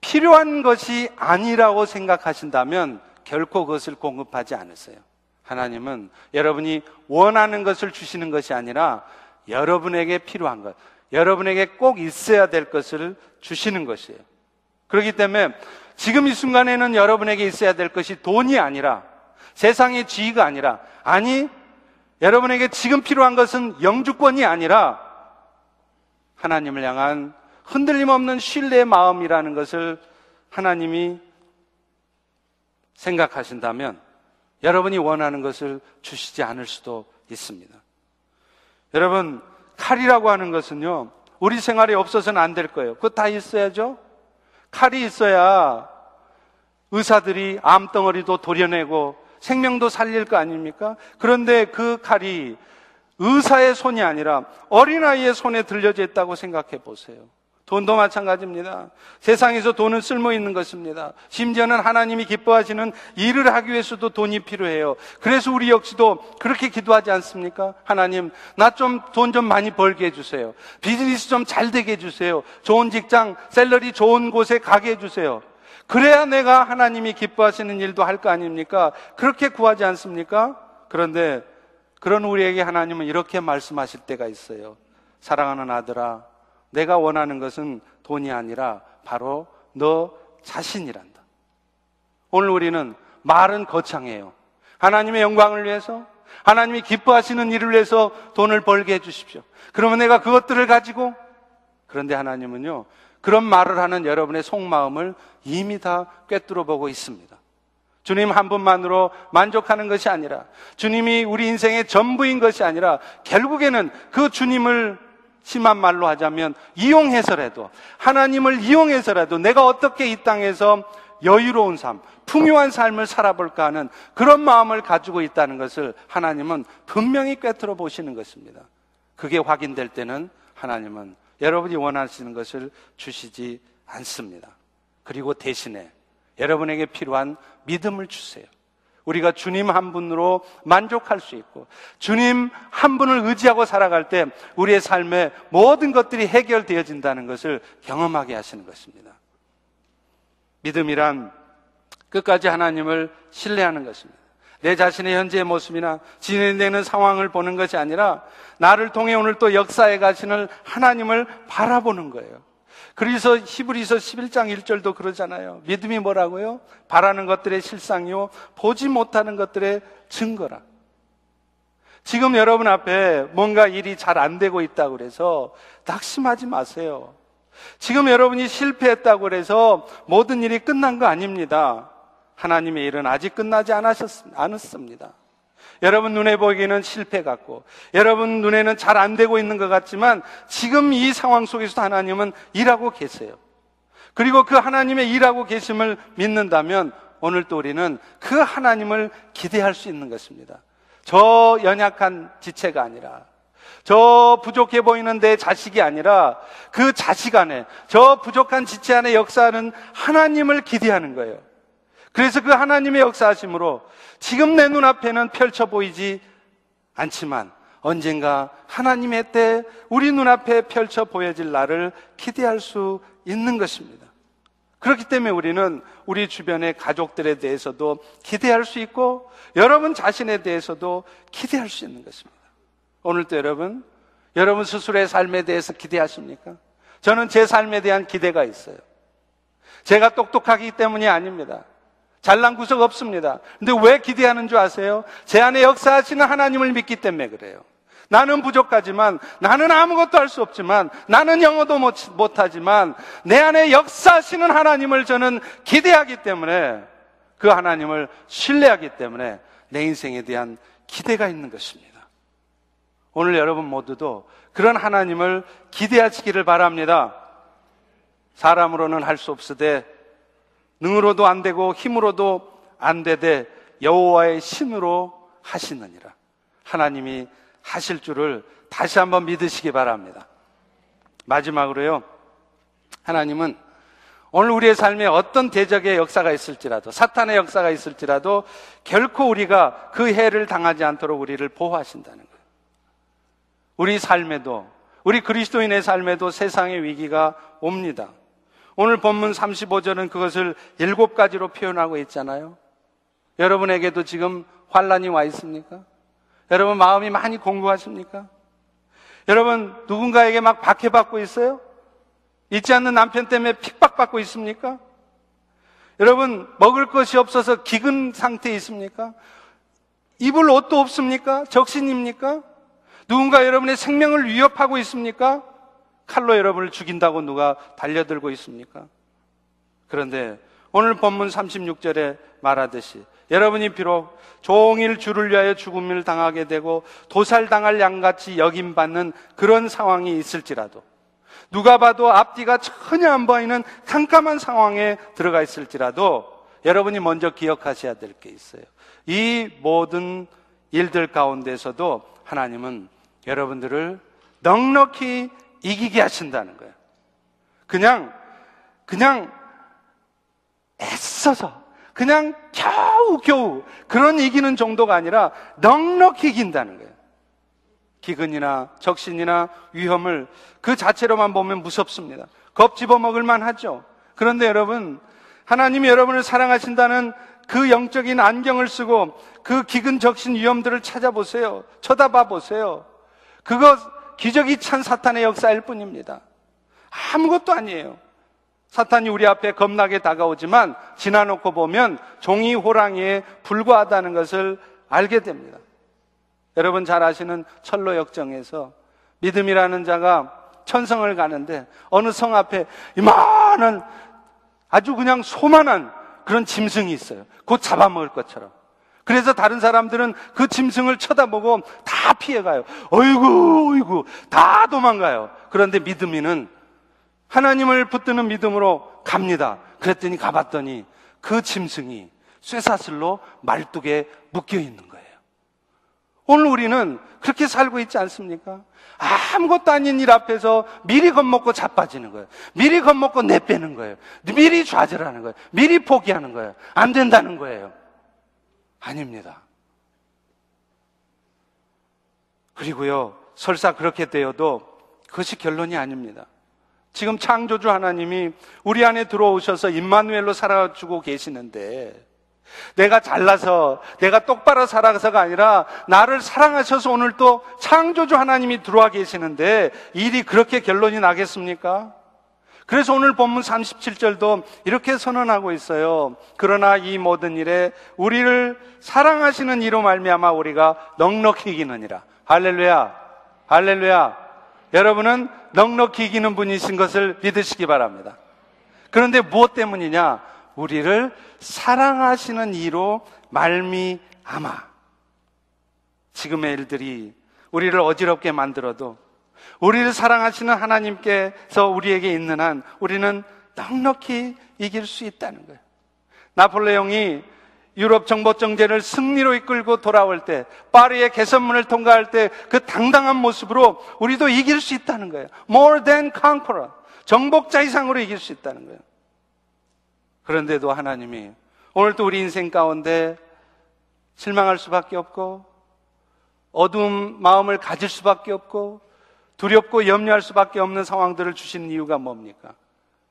필요한 것이 아니라고 생각하신다면 결코 그것을 공급하지 않으세요. 하나님은 여러분이 원하는 것을 주시는 것이 아니라 여러분에게 필요한 것, 여러분에게 꼭 있어야 될 것을 주시는 것이에요. 그렇기 때문에 지금 이 순간에는 여러분에게 있어야 될 것이 돈이 아니라 세상의 지위가 아니라 아니 여러분에게 지금 필요한 것은 영주권이 아니라 하나님을 향한 흔들림 없는 신뢰의 마음이라는 것을 하나님이 생각하신다면 여러분이 원하는 것을 주시지 않을 수도 있습니다. 여러분, 칼이라고 하는 것은요, 우리 생활에 없어서는 안 될 거예요. 그거 다 있어야죠? 칼이 있어야 의사들이 암덩어리도 도려내고 생명도 살릴 거 아닙니까? 그런데 그 칼이 의사의 손이 아니라 어린아이의 손에 들려져 있다고 생각해 보세요. 돈도 마찬가지입니다. 세상에서 돈은 쓸모 있는 것입니다. 심지어는 하나님이 기뻐하시는 일을 하기 위해서도 돈이 필요해요. 그래서 우리 역시도 그렇게 기도하지 않습니까? 하나님, 나 좀 돈좀 좀 많이 벌게 해주세요. 비즈니스 좀 잘 되게 해주세요. 좋은 직장, 셀러리 좋은 곳에 가게 해주세요. 그래야 내가 하나님이 기뻐하시는 일도 할 거 아닙니까? 그렇게 구하지 않습니까? 그런데 그런 우리에게 하나님은 이렇게 말씀하실 때가 있어요. 사랑하는 아들아, 내가 원하는 것은 돈이 아니라 바로 너 자신이란다. 오늘 우리는 말은 거창해요. 하나님의 영광을 위해서, 하나님이 기뻐하시는 일을 위해서 돈을 벌게 해주십시오. 그러면 내가 그것들을 가지고, 그런데 하나님은요, 그런 말을 하는 여러분의 속마음을 이미 다 꿰뚫어 보고 있습니다. 주님 한 분만으로 만족하는 것이 아니라 주님이 우리 인생의 전부인 것이 아니라 결국에는 그 주님을 심한 말로 하자면 이용해서라도 하나님을 이용해서라도 내가 어떻게 이 땅에서 여유로운 삶, 풍요한 삶을 살아볼까 하는 그런 마음을 가지고 있다는 것을 하나님은 분명히 꿰뚫어 보시는 것입니다. 그게 확인될 때는 하나님은 여러분이 원하시는 것을 주시지 않습니다. 그리고 대신에 여러분에게 필요한 믿음을 주세요. 우리가 주님 한 분으로 만족할 수 있고 주님 한 분을 의지하고 살아갈 때 우리의 삶의 모든 것들이 해결되어진다는 것을 경험하게 하시는 것입니다. 믿음이란 끝까지 하나님을 신뢰하는 것입니다. 내 자신의 현재의 모습이나 진행되는 상황을 보는 것이 아니라 나를 통해 오늘 또 역사에 가시는 하나님을 바라보는 거예요. 그래서 히브리서 11장 1절도 그러잖아요. 믿음이 뭐라고요? 바라는 것들의 실상이요. 보지 못하는 것들의 증거라. 지금 여러분 앞에 뭔가 일이 잘 안 되고 있다고 그래서 낙심하지 마세요. 지금 여러분이 실패했다고 그래서 모든 일이 끝난 거 아닙니다. 하나님의 일은 아직 끝나지 않았습니다. 여러분 눈에 보기에는 실패 같고, 여러분 눈에는 잘 안 되고 있는 것 같지만, 지금 이 상황 속에서 하나님은 일하고 계세요. 그리고 그 하나님의 일하고 계심을 믿는다면, 오늘 또 우리는 그 하나님을 기대할 수 있는 것입니다. 저 연약한 지체가 아니라, 저 부족해 보이는 내 자식이 아니라, 그 자식 안에, 저 부족한 지체 안에 역사하는 하나님을 기대하는 거예요. 그래서 그 하나님의 역사하심으로 지금 내 눈앞에는 펼쳐 보이지 않지만 언젠가 하나님의 때 우리 눈앞에 펼쳐 보여질 날을 기대할 수 있는 것입니다. 그렇기 때문에 우리는 우리 주변의 가족들에 대해서도 기대할 수 있고 여러분 자신에 대해서도 기대할 수 있는 것입니다. 오늘도 여러분, 여러분 스스로의 삶에 대해서 기대하십니까? 저는 제 삶에 대한 기대가 있어요. 제가 똑똑하기 때문이 아닙니다. 잘난 구석 없습니다. 근데 왜 기대하는 줄 아세요? 제 안에 역사하시는 하나님을 믿기 때문에 그래요. 나는 부족하지만, 나는 아무것도 할 수 없지만, 나는 영어도 못, 못하지만, 내 안에 역사하시는 하나님을 저는 기대하기 때문에, 그 하나님을 신뢰하기 때문에, 내 인생에 대한 기대가 있는 것입니다. 오늘 여러분 모두도 그런 하나님을 기대하시기를 바랍니다. 사람으로는 할 수 없으되, 능으로도 안 되고 힘으로도 안 되되 여호와의 신으로 하시느니라. 하나님이 하실 줄을 다시 한번 믿으시기 바랍니다. 마지막으로요. 하나님은 오늘 우리의 삶에 어떤 대적의 역사가 있을지라도 사탄의 역사가 있을지라도 결코 우리가 그 해를 당하지 않도록 우리를 보호하신다는 거예요. 우리 삶에도 우리 그리스도인의 삶에도 세상의 위기가 옵니다. 오늘 본문 35절은 그것을 일곱 가지로 표현하고 있잖아요. 여러분에게도 지금 환란이 와 있습니까? 여러분 마음이 많이 공부하십니까? 여러분 누군가에게 막 박해받고 있어요? 있지 않는 남편 때문에 핍박받고 있습니까? 여러분 먹을 것이 없어서 기근 상태에 있습니까? 입을 옷도 없습니까? 적신입니까? 누군가 여러분의 생명을 위협하고 있습니까? 칼로 여러분을 죽인다고 누가 달려들고 있습니까? 그런데 오늘 본문 36절에 말하듯이 여러분이 비록 종일 주를 위하여 죽음을 당하게 되고 도살당할 양같이 여김받는 그런 상황이 있을지라도 누가 봐도 앞뒤가 전혀 안 보이는 깜깜한 상황에 들어가 있을지라도 여러분이 먼저 기억하셔야 될 게 있어요. 이 모든 일들 가운데서도 하나님은 여러분들을 넉넉히 이기게 하신다는 거예요. 그냥, 그냥 애써서, 그냥 겨우겨우 그런 이기는 정도가 아니라 넉넉히 이긴다는 거예요. 기근이나 적신이나 위험을 그 자체로만 보면 무섭습니다. 겁 집어먹을 만하죠. 그런데 여러분, 하나님이 여러분을 사랑하신다는 그 영적인 안경을 쓰고 그 기근 적신 위험들을 찾아보세요. 쳐다봐 보세요. 그거 기적이 찬 사탄의 역사일 뿐입니다. 아무것도 아니에요. 사탄이 우리 앞에 겁나게 다가오지만 지나놓고 보면 종이 호랑이에 불과하다는 것을 알게 됩니다. 여러분 잘 아시는 철로 역정에서 믿음이라는 자가 천성을 가는데 어느 성 앞에 이만한 아주 그냥 소만한 그런 짐승이 있어요. 곧 잡아먹을 것처럼. 그래서 다른 사람들은 그 짐승을 쳐다보고 다 피해가요. 어이구, 어이구, 다 도망가요. 그런데 믿음이는 하나님을 붙드는 믿음으로 갑니다. 그랬더니 가봤더니 그 짐승이 쇠사슬로 말뚝에 묶여 있는 거예요. 오늘 우리는 그렇게 살고 있지 않습니까? 아무것도 아닌 일 앞에서 미리 겁먹고 자빠지는 거예요. 미리 겁먹고 내빼는 거예요. 미리 좌절하는 거예요. 미리 포기하는 거예요. 안 된다는 거예요. 아닙니다. 그리고요, 설사 그렇게 되어도 그것이 결론이 아닙니다. 지금 창조주 하나님이 우리 안에 들어오셔서 임마누엘로 살아주고 계시는데 내가 잘나서 내가 똑바로 살아서가 아니라 나를 사랑하셔서 오늘 또 창조주 하나님이 들어와 계시는데 일이 그렇게 결론이 나겠습니까? 그래서 오늘 본문 37절도 이렇게 선언하고 있어요. 그러나 이 모든 일에 우리를 사랑하시는 이로 말미암아 우리가 넉넉히 이기느니라. 할렐루야. 할렐루야. 여러분은 넉넉히 이기는 분이신 것을 믿으시기 바랍니다. 그런데 무엇 때문이냐? 우리를 사랑하시는 이로 말미암아. 지금의 일들이 우리를 어지럽게 만들어도 우리를 사랑하시는 하나님께서 우리에게 있는 한 우리는 넉넉히 이길 수 있다는 거예요. 나폴레옹이 유럽 정보정제를 승리로 이끌고 돌아올 때, 파리의 개선문을 통과할 때 그 당당한 모습으로 우리도 이길 수 있다는 거예요. More than conqueror. 정복자 이상으로 이길 수 있다는 거예요. 그런데도 하나님이 오늘도 우리 인생 가운데 실망할 수밖에 없고, 어두운 마음을 가질 수밖에 없고, 두렵고 염려할 수밖에 없는 상황들을 주신 이유가 뭡니까?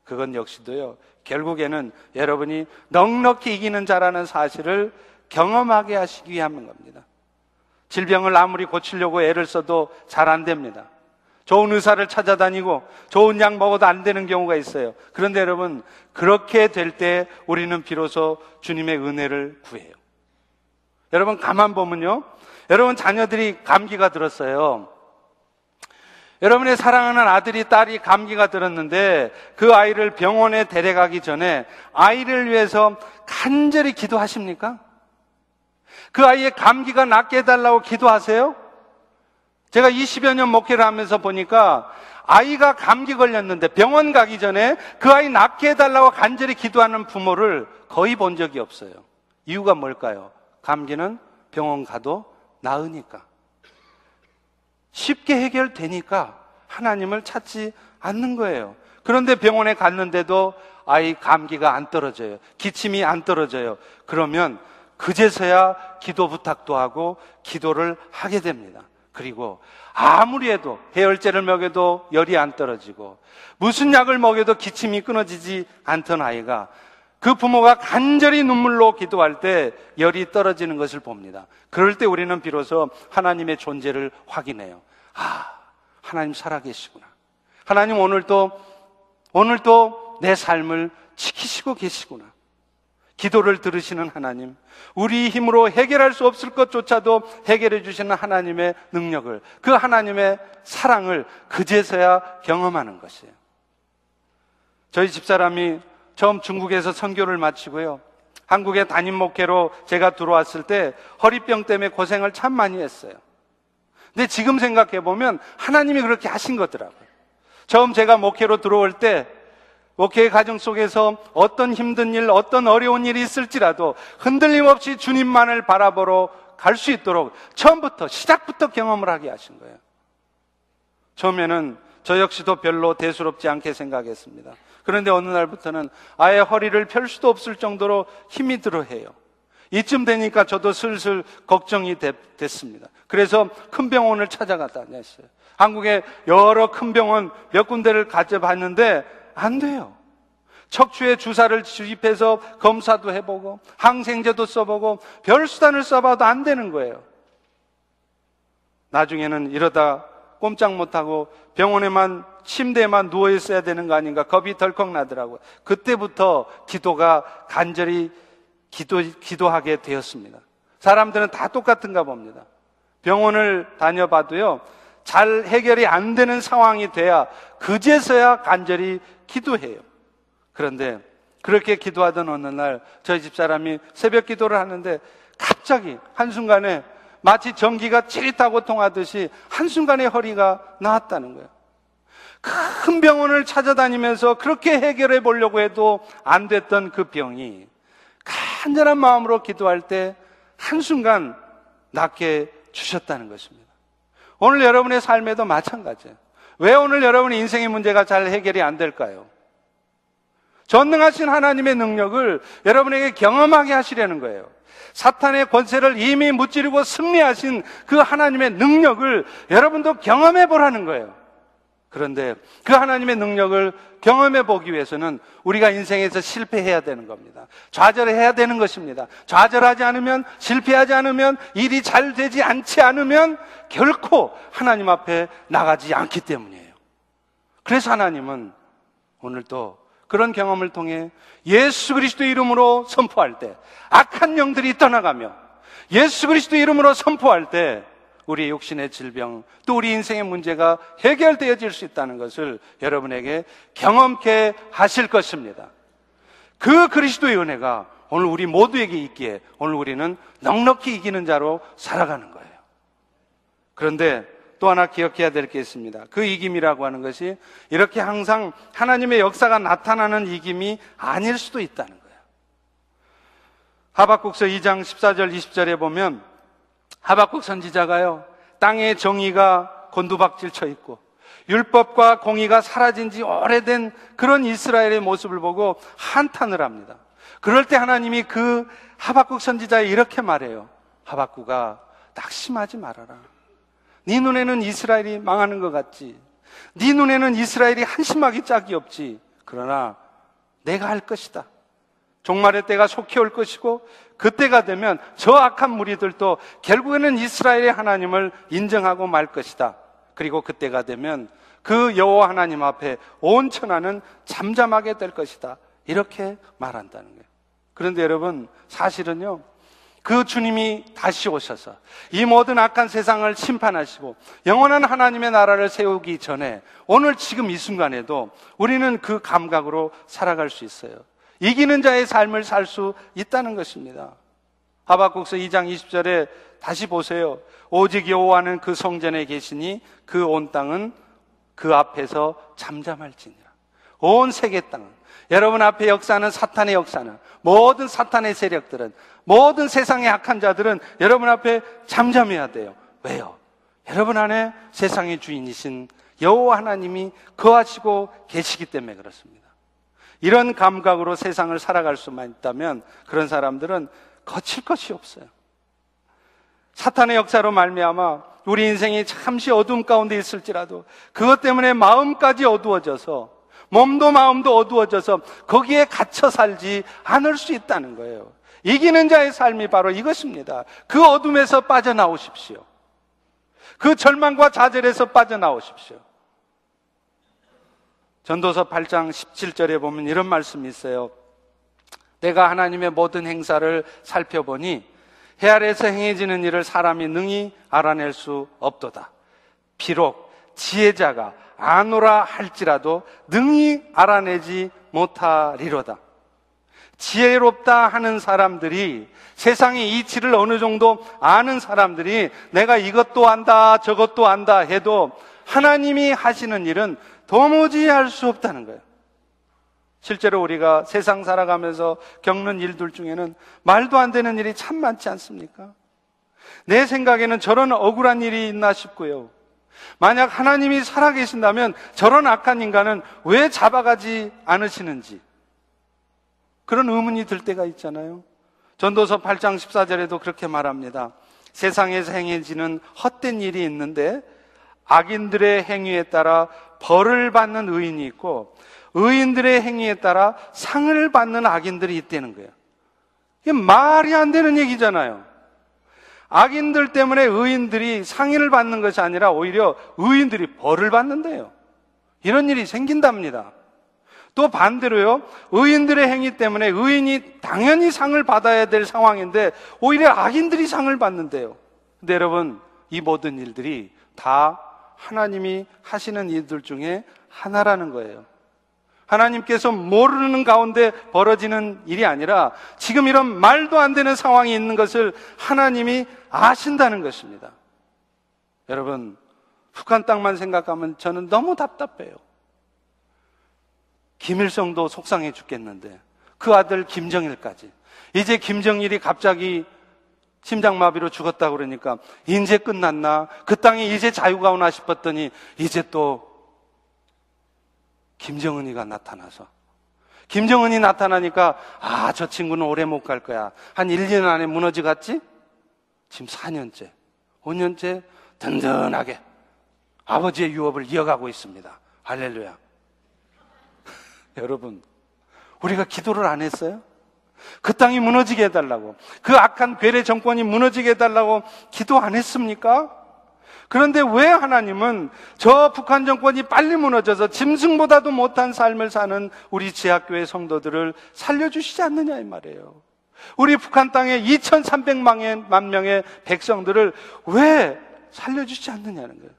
그건 역시도요, 결국에는 여러분이 넉넉히 이기는 자라는 사실을 경험하게 하시기 위함인 겁니다. 질병을 아무리 고치려고 애를 써도 잘 안 됩니다. 좋은 의사를 찾아다니고 좋은 약 먹어도 안 되는 경우가 있어요. 그런데 여러분, 그렇게 될 때 우리는 비로소 주님의 은혜를 구해요. 여러분, 가만 보면요. 여러분, 자녀들이 감기가 들었어요. 여러분의 사랑하는 아들이 딸이 감기가 들었는데 그 아이를 병원에 데려가기 전에 아이를 위해서 간절히 기도하십니까? 그 아이의 감기가 낫게 해달라고 기도하세요? 제가 20여 년 목회를 하면서 보니까 아이가 감기 걸렸는데 병원 가기 전에 그 아이 낫게 해달라고 간절히 기도하는 부모를 거의 본 적이 없어요. 이유가 뭘까요? 감기는 병원 가도 나으니까. 쉽게 해결되니까 하나님을 찾지 않는 거예요. 그런데 병원에 갔는데도 아이 감기가 안 떨어져요. 기침이 안 떨어져요. 그러면 그제서야 기도 부탁도 하고 기도를 하게 됩니다. 그리고 아무리 해도 해열제를 먹여도 열이 안 떨어지고 무슨 약을 먹여도 기침이 끊어지지 않던 아이가 그 부모가 간절히 눈물로 기도할 때 열이 떨어지는 것을 봅니다. 그럴 때 우리는 비로소 하나님의 존재를 확인해요. 아, 하나님 살아계시구나. 하나님 오늘도, 오늘도 내 삶을 지키시고 계시구나. 기도를 들으시는 하나님, 우리 힘으로 해결할 수 없을 것조차도 해결해 주시는 하나님의 능력을, 그 하나님의 사랑을 그제서야 경험하는 것이에요. 저희 집사람이 처음 중국에서 선교를 마치고요. 한국에 담임 목회로 제가 들어왔을 때 허리병 때문에 고생을 참 많이 했어요. 근데 지금 생각해 보면 하나님이 그렇게 하신 거더라고요. 처음 제가 목회로 들어올 때 목회의 가정 속에서 어떤 힘든 일, 어떤 어려운 일이 있을지라도 흔들림 없이 주님만을 바라보러 갈 수 있도록 처음부터, 시작부터 경험을 하게 하신 거예요. 처음에는 저 역시도 별로 대수롭지 않게 생각했습니다. 그런데 어느 날부터는 아예 허리를 펼 수도 없을 정도로 힘이 들어 해요. 이쯤 되니까 저도 슬슬 걱정이 됐, 습니다 그래서 큰 병원을 찾아갔다 다녔어요. 한국에 여러 큰 병원 몇 군데를 가져봤는데 안 돼요. 척추에 주사를 주입해서 검사도 해보고 항생제도 써보고 별 수단을 써봐도 안 되는 거예요. 나중에는 이러다 꼼짝 못하고 병원에만 침대에만 누워 있어야 되는 거 아닌가 겁이 덜컥 나더라고요. 그때부터 기도가 간절히 기도, 기도하게 되었습니다. 사람들은 다 똑같은가 봅니다. 병원을 다녀봐도요, 잘 해결이 안 되는 상황이 돼야 그제서야 간절히 기도해요. 그런데 그렇게 기도하던 어느 날 저희 집사람이 새벽 기도를 하는데 갑자기 한순간에 마치 전기가 찌릿하고 통하듯이 한순간에 허리가 나았다는 거예요. 큰 병원을 찾아다니면서 그렇게 해결해 보려고 해도 안 됐던 그 병이 간절한 마음으로 기도할 때 한순간 낫게 주셨다는 것입니다. 오늘 여러분의 삶에도 마찬가지예요. 왜 오늘 여러분의 인생의 문제가 잘 해결이 안 될까요? 전능하신 하나님의 능력을 여러분에게 경험하게 하시려는 거예요. 사탄의 권세를 이미 무찌르고 승리하신 그 하나님의 능력을 여러분도 경험해 보라는 거예요. 그런데 그 하나님의 능력을 경험해 보기 위해서는 우리가 인생에서 실패해야 되는 겁니다. 좌절해야 되는 것입니다. 좌절하지 않으면, 실패하지 않으면, 일이 잘 되지 않지 않으면 결코 하나님 앞에 나가지 않기 때문이에요. 그래서 하나님은 오늘도 그런 경험을 통해 예수 그리스도 이름으로 선포할 때 악한 영들이 떠나가며 예수 그리스도 이름으로 선포할 때 우리 육신의 질병 또 우리 인생의 문제가 해결되어질 수 있다는 것을 여러분에게 경험케 하실 것입니다. 그 그리스도의 은혜가 오늘 우리 모두에게 있기에 오늘 우리는 넉넉히 이기는 자로 살아가는 거예요. 그런데 또 하나 기억해야 될 게 있습니다. 그 이김이라고 하는 것이 이렇게 항상 하나님의 역사가 나타나는 이김이 아닐 수도 있다는 거예요. 하박국서 2장 14절 20절에 보면 하박국 선지자가요. 땅의 정의가 곤두박질 쳐 있고 율법과 공의가 사라진 지 오래된 그런 이스라엘의 모습을 보고 한탄을 합니다. 그럴 때 하나님이 그 하박국 선지자에 이렇게 말해요. 하박국아 낙심하지 말아라. 네 눈에는 이스라엘이 망하는 것 같지. 네 눈에는 이스라엘이 한심하기 짝이 없지. 그러나 내가 할 것이다. 종말의 때가 속히 올 것이고 그때가 되면 저 악한 무리들도 결국에는 이스라엘의 하나님을 인정하고 말 것이다. 그리고 그때가 되면 그 여호와 하나님 앞에 온 천하는 잠잠하게 될 것이다. 이렇게 말한다는 거예요. 그런데 여러분 사실은요. 그 주님이 다시 오셔서 이 모든 악한 세상을 심판하시고 영원한 하나님의 나라를 세우기 전에 오늘 지금 이 순간에도 우리는 그 감각으로 살아갈 수 있어요. 이기는 자의 삶을 살 수 있다는 것입니다. 하박국서 2장 20절에 다시 보세요. 오직 여호와는 그 성전에 계시니 그 온 땅은 그 앞에서 잠잠할지니라. 온 세계 땅은 여러분 앞에 역사는 사탄의 역사는 모든 사탄의 세력들은 모든 세상의 악한 자들은 여러분 앞에 잠잠해야 돼요. 왜요? 여러분 안에 세상의 주인이신 여호와 하나님이 거하시고 계시기 때문에 그렇습니다. 이런 감각으로 세상을 살아갈 수만 있다면 그런 사람들은 거칠 것이 없어요. 사탄의 역사로 말미암아 우리 인생이 잠시 어둠 가운데 있을지라도 그것 때문에 마음까지 어두워져서 몸도 마음도 어두워져서 거기에 갇혀 살지 않을 수 있다는 거예요. 이기는 자의 삶이 바로 이것입니다. 그 어둠에서 빠져나오십시오. 그 절망과 좌절에서 빠져나오십시오. 전도서 8장 17절에 보면 이런 말씀이 있어요. 내가 하나님의 모든 행사를 살펴보니 해 아래에서 행해지는 일을 사람이 능히 알아낼 수 없도다. 비록 지혜자가 아노라 할지라도 능히 알아내지 못하리로다. 지혜롭다 하는 사람들이 세상의 이치를 어느 정도 아는 사람들이 내가 이것도 안다 저것도 안다 해도 하나님이 하시는 일은 도무지 할 수 없다는 거예요. 실제로 우리가 세상 살아가면서 겪는 일들 중에는 말도 안 되는 일이 참 많지 않습니까? 내 생각에는 저런 억울한 일이 있나 싶고요. 만약 하나님이 살아계신다면 저런 악한 인간은 왜 잡아가지 않으시는지 그런 의문이 들 때가 있잖아요. 전도서 8장 14절에도 그렇게 말합니다. 세상에서 행해지는 헛된 일이 있는데 악인들의 행위에 따라 벌을 받는 의인이 있고 의인들의 행위에 따라 상을 받는 악인들이 있다는 거예요. 이게 말이 안 되는 얘기잖아요. 악인들 때문에 의인들이 상인을 받는 것이 아니라 오히려 의인들이 벌을 받는데요. 이런 일이 생긴답니다. 또 반대로요, 의인들의 행위 때문에 의인이 당연히 상을 받아야 될 상황인데 오히려 악인들이 상을 받는데요. 근데 여러분, 이 모든 일들이 다 하나님이 하시는 일들 중에 하나라는 거예요. 하나님께서 모르는 가운데 벌어지는 일이 아니라 지금 이런 말도 안 되는 상황이 있는 것을 하나님이 아신다는 것입니다. 여러분, 북한 땅만 생각하면 저는 너무 답답해요. 김일성도 속상해 죽겠는데 그 아들 김정일까지 이제 김정일이 갑자기 심장마비로 죽었다 그러니까 이제 끝났나 그 땅에 이제 자유가 오나 싶었더니 이제 또 김정은이가 나타나서 김정은이 나타나니까 아, 저 친구는 오래 못 갈 거야. 한 1, 년 안에 무너지 갔지? 지금 4년째, 5년째 든든하게 아버지의 유업을 이어가고 있습니다. 할렐루야. <laughs> 여러분, 우리가 기도를 안 했어요? 그 땅이 무너지게 해달라고, 그 악한 괴뢰 정권이 무너지게 해달라고 기도 안 했습니까? 그런데 왜 하나님은 저 북한 정권이 빨리 무너져서 짐승보다도 못한 삶을 사는 우리 지하교회 성도들을 살려주시지 않느냐 이 말이에요. 우리 북한 땅에 2,300만 명의 백성들을 왜 살려주지 않느냐는 거예요.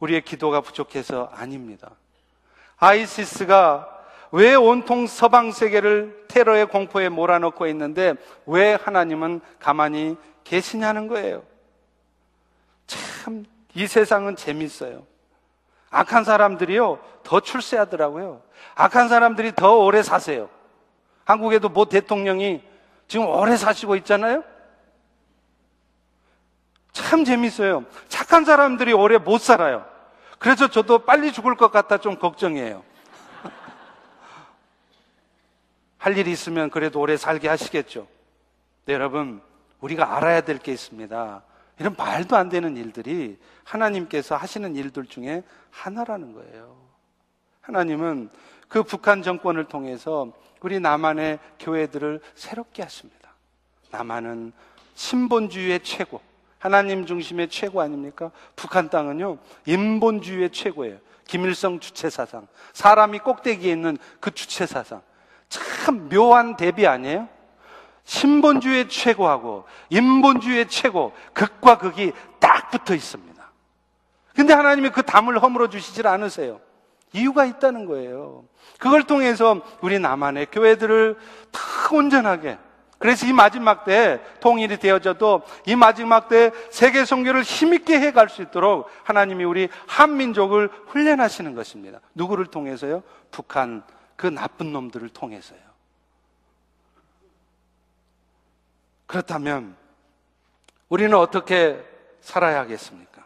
우리의 기도가 부족해서 아닙니다. 아이시스가 왜 온통 서방 세계를 테러의 공포에 몰아넣고 있는데 왜 하나님은 가만히 계시냐는 거예요. 참, 이 세상은 재밌어요. 악한 사람들이요, 더 출세하더라고요. 악한 사람들이 더 오래 사세요. 한국에도 모 대통령이 지금 오래 사시고 있잖아요? 참 재밌어요. 착한 사람들이 오래 못 살아요. 그래서 저도 빨리 죽을 것 같아 좀 걱정이에요. <laughs> 할 일이 있으면 그래도 오래 살게 하시겠죠. 네, 여러분, 우리가 알아야 될 게 있습니다. 이런 말도 안 되는 일들이 하나님께서 하시는 일들 중에 하나라는 거예요. 하나님은 그 북한 정권을 통해서 우리 남한의 교회들을 새롭게 하십니다. 남한은 신본주의의 최고, 하나님 중심의 최고 아닙니까? 북한 땅은요, 인본주의의 최고예요. 김일성 주체 사상. 사람이 꼭대기에 있는 그 주체 사상. 참 묘한 대비 아니에요? 신본주의 최고하고 인본주의 최고, 극과 극이 딱 붙어 있습니다. 근데 하나님이 그 담을 허물어 주시질 않으세요. 이유가 있다는 거예요. 그걸 통해서 우리 남한의 교회들을 다 온전하게 그래서 이 마지막 때 통일이 되어져도 이 마지막 때 세계 선교를 힘있게 해갈 수 있도록 하나님이 우리 한민족을 훈련하시는 것입니다. 누구를 통해서요? 북한 그 나쁜 놈들을 통해서요. 그렇다면 우리는 어떻게 살아야 하겠습니까?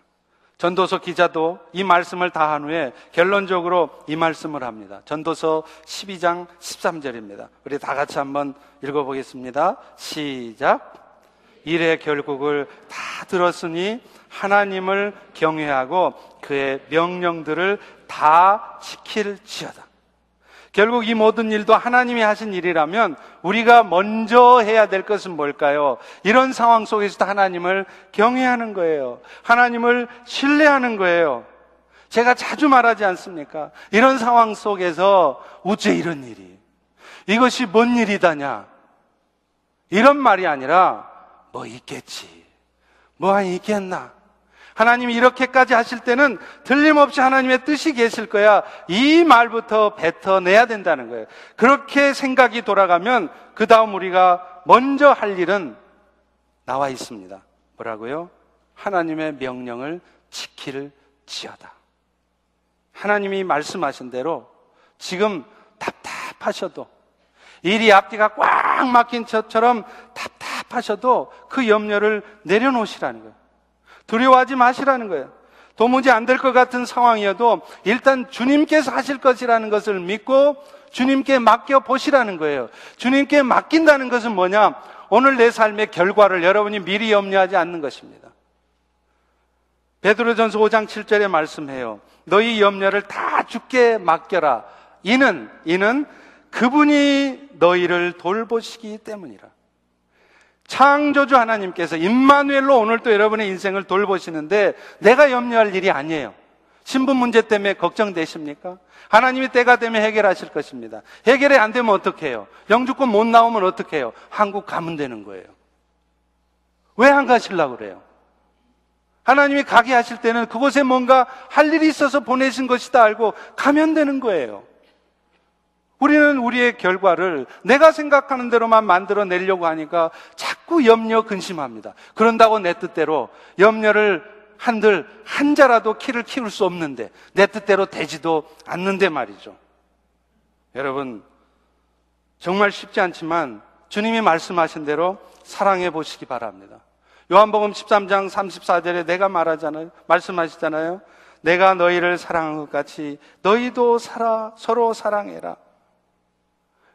전도서 기자도 이 말씀을 다 한 후에 결론적으로 이 말씀을 합니다. 전도서 12장 13절입니다. 우리 다 같이 한번 읽어보겠습니다. 시작. 일의 결국을 다 들었으니 하나님을 경외하고 그의 명령들을 다 지킬지어다. 결국 이 모든 일도 하나님이 하신 일이라면 우리가 먼저 해야 될 것은 뭘까요? 이런 상황 속에서도 하나님을 경외하는 거예요. 하나님을 신뢰하는 거예요. 제가 자주 말하지 않습니까? 이런 상황 속에서 어째 이런 일이? 이것이 뭔 일이다냐? 이런 말이 아니라 뭐 있겠지. 뭐 있겠나? 하나님이 이렇게까지 하실 때는 틀림없이 하나님의 뜻이 계실 거야. 이 말부터 뱉어내야 된다는 거예요. 그렇게 생각이 돌아가면 그 다음 우리가 먼저 할 일은 나와 있습니다. 뭐라고요? 하나님의 명령을 지킬 지어다. 하나님이 말씀하신 대로 지금 답답하셔도 일이 앞뒤가 꽉 막힌 것처럼 답답하셔도 그 염려를 내려놓으시라는 거예요. 두려워하지 마시라는 거예요. 도무지 안 될 것 같은 상황이어도 일단 주님께서 하실 것이라는 것을 믿고 주님께 맡겨 보시라는 거예요. 주님께 맡긴다는 것은 뭐냐? 오늘 내 삶의 결과를 여러분이 미리 염려하지 않는 것입니다. 베드로전서 5장 7절에 말씀해요. 너희 염려를 다 주께 맡겨라. 이는 이는 그분이 너희를 돌보시기 때문이라. 창조주 하나님께서 임마누엘로 오늘 또 여러분의 인생을 돌보시는데 내가 염려할 일이 아니에요. 신분 문제 때문에 걱정되십니까? 하나님이 때가 되면 해결하실 것입니다. 해결이 안 되면 어떻게 해요? 영주권 못 나오면 어떻게 해요? 한국 가면 되는 거예요. 왜 안 가시려고 그래요? 하나님이 가게 하실 때는 그곳에 뭔가 할 일이 있어서 보내신 것이다 알고 가면 되는 거예요. 우리는 우리의 결과를 내가 생각하는 대로만 만들어 내려고 하니까 자꾸 염려 근심합니다. 그런다고 내 뜻대로 염려를 한들 한 자라도 키를 키울 수 없는데 내 뜻대로 되지도 않는데 말이죠. 여러분 정말 쉽지 않지만 주님이 말씀하신 대로 사랑해 보시기 바랍니다. 요한복음 13장 34절에 내가 말하잖아요. 말씀하시잖아요. 내가 너희를 사랑한 것 같이 너희도 살아, 서로 사랑해라.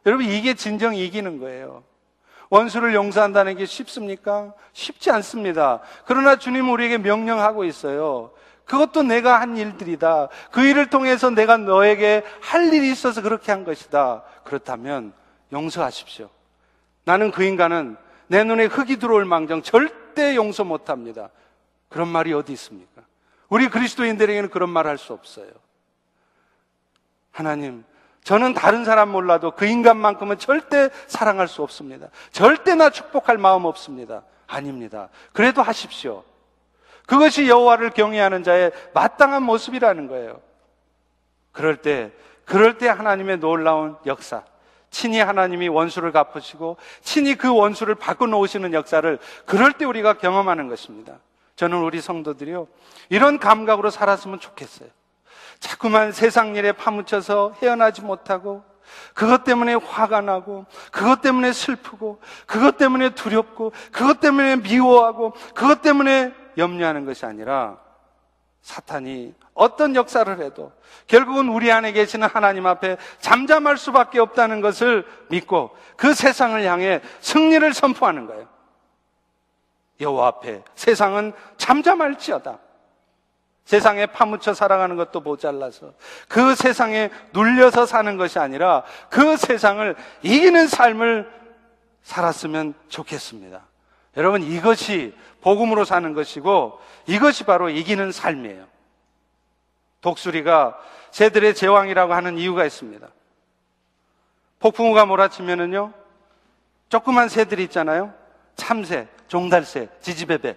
여러분, 이게 진정 이기는 거예요. 원수를 용서한다는 게 쉽습니까? 쉽지 않습니다. 그러나 주님 우리에게 명령하고 있어요. 그것도 내가 한 일들이다. 그 일을 통해서 내가 너에게 할 일이 있어서 그렇게 한 것이다. 그렇다면 용서하십시오. 나는 그 인간은 내 눈에 흙이 들어올 망정 절대 용서 못 합니다. 그런 말이 어디 있습니까? 우리 그리스도인들에게는 그런 말 할 수 없어요. 하나님, 저는 다른 사람 몰라도 그 인간만큼은 절대 사랑할 수 없습니다. 절대 나 축복할 마음 없습니다. 아닙니다. 그래도 하십시오. 그것이 여호와를 경외하는 자의 마땅한 모습이라는 거예요. 그럴 때, 그럴 때 하나님의 놀라운 역사, 친히 하나님이 원수를 갚으시고 친히 그 원수를 바꿔 놓으시는 역사를 그럴 때 우리가 경험하는 것입니다. 저는 우리 성도들이요. 이런 감각으로 살았으면 좋겠어요. 자꾸만 세상 일에 파묻혀서 헤어나지 못하고 그것 때문에 화가 나고 그것 때문에 슬프고 그것 때문에 두렵고 그것 때문에 미워하고 그것 때문에 염려하는 것이 아니라 사탄이 어떤 역사를 해도 결국은 우리 안에 계시는 하나님 앞에 잠잠할 수밖에 없다는 것을 믿고 그 세상을 향해 승리를 선포하는 거예요. 여호와 앞에 세상은 잠잠할지어다. 세상에 파묻혀 살아가는 것도 모자라서 그 세상에 눌려서 사는 것이 아니라 그 세상을 이기는 삶을 살았으면 좋겠습니다. 여러분 이것이 복음으로 사는 것이고 이것이 바로 이기는 삶이에요. 독수리가 새들의 제왕이라고 하는 이유가 있습니다. 폭풍우가 몰아치면은요, 조그만 새들이 있잖아요. 참새, 종달새, 지지배배.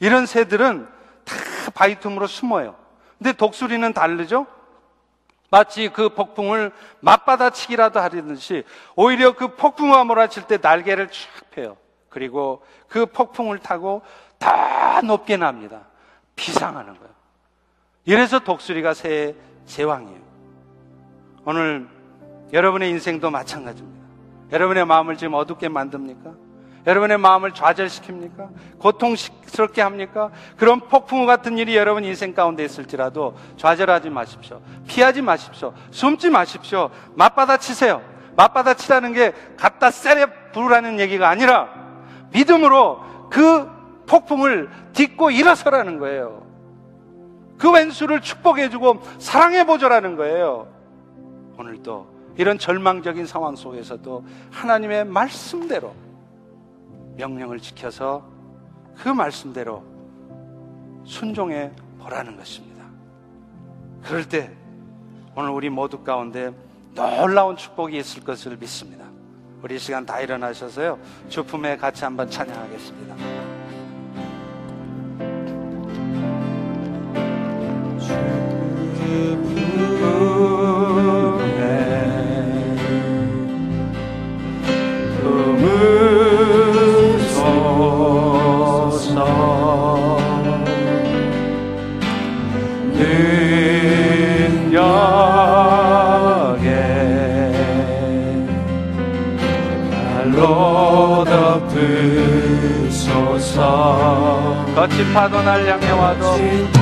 이런 새들은 다 바위 틈으로 숨어요. 근데 독수리는 다르죠? 마치 그 폭풍을 맞받아치기라도 하려듯이 오히려 그 폭풍우가 몰아칠 때 날개를 쫙 펴요. 그리고 그 폭풍을 타고 다 높게 납니다. 비상하는 거예요. 이래서 독수리가 새의 제왕이에요. 오늘 여러분의 인생도 마찬가지입니다. 여러분의 마음을 지금 어둡게 만듭니까? 여러분의 마음을 좌절시킵니까? 고통스럽게 합니까? 그런 폭풍우 같은 일이 여러분 인생 가운데 있을지라도 좌절하지 마십시오. 피하지 마십시오. 숨지 마십시오. 맞받아 치세요. 맞받아 치라는 게 갖다 세려 부르라는 얘기가 아니라 믿음으로 그 폭풍을 딛고 일어서라는 거예요. 그 왼수를 축복해주고 사랑해보자라는 거예요. 오늘도 이런 절망적인 상황 속에서도 하나님의 말씀대로 명령을 지켜서 그 말씀대로 순종해 보라는 것입니다. 그럴 때 오늘 우리 모두 가운데 놀라운 축복이 있을 것을 믿습니다. 우리 시간 다 일어나셔서요. 주품에 같이 한번 찬양하겠습니다. 거친 파도 날 향해 와도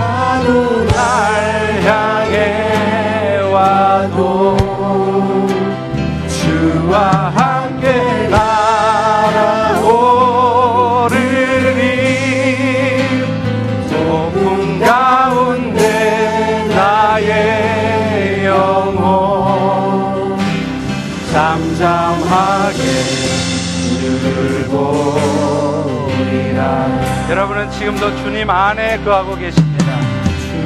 주님 안에 거하고 계십니다.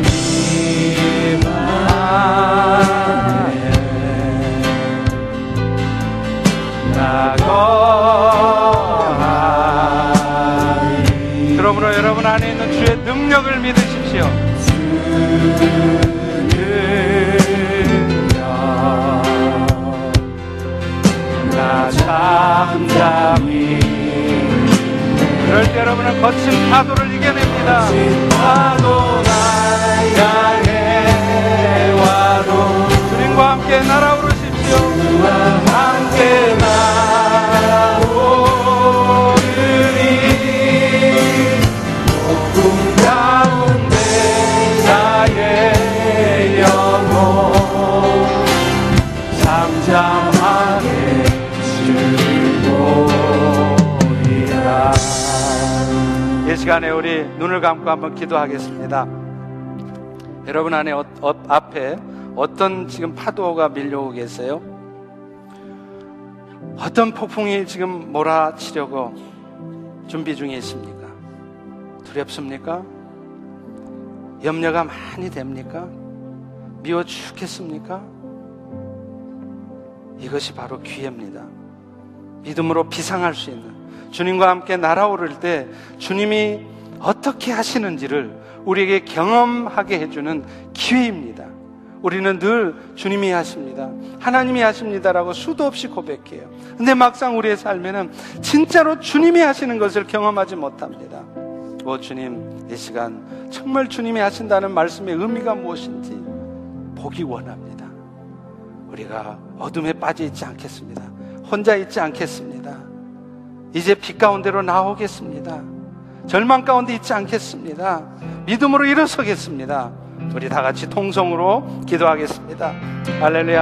주님 안에 나 거하니 그러므로 여러분 안에 있는 주의 능력을 믿으십시오. 그럴 때 여러분은 거친 파도를 이겨 감고 한번 기도하겠습니다. 여러분 안에 어, 어, 앞에 어떤 지금 파도가 밀려오고 계세요? 어떤 폭풍이 지금 몰아치려고 준비 중에 있습니까? 두렵습니까? 염려가 많이 됩니까? 미워 죽겠습니까? 이것이 바로 기회입니다. 믿음으로 비상할 수 있는 주님과 함께 날아오를 때 주님이 어떻게 하시는지를 우리에게 경험하게 해주는 기회입니다. 우리는 늘 주님이 하십니다. 하나님이 하십니다라고 수도 없이 고백해요. 근데 막상 우리의 삶에는 진짜로 주님이 하시는 것을 경험하지 못합니다. 오 주님, 이 시간 정말 주님이 하신다는 말씀의 의미가 무엇인지 보기 원합니다. 우리가 어둠에 빠져 있지 않겠습니다. 혼자 있지 않겠습니다. 이제 빛 가운데로 나오겠습니다. 절망 가운데 있지 않겠습니다. 믿음으로 일어서겠습니다. 우리 다 같이 통성으로 기도하겠습니다. 할렐루야.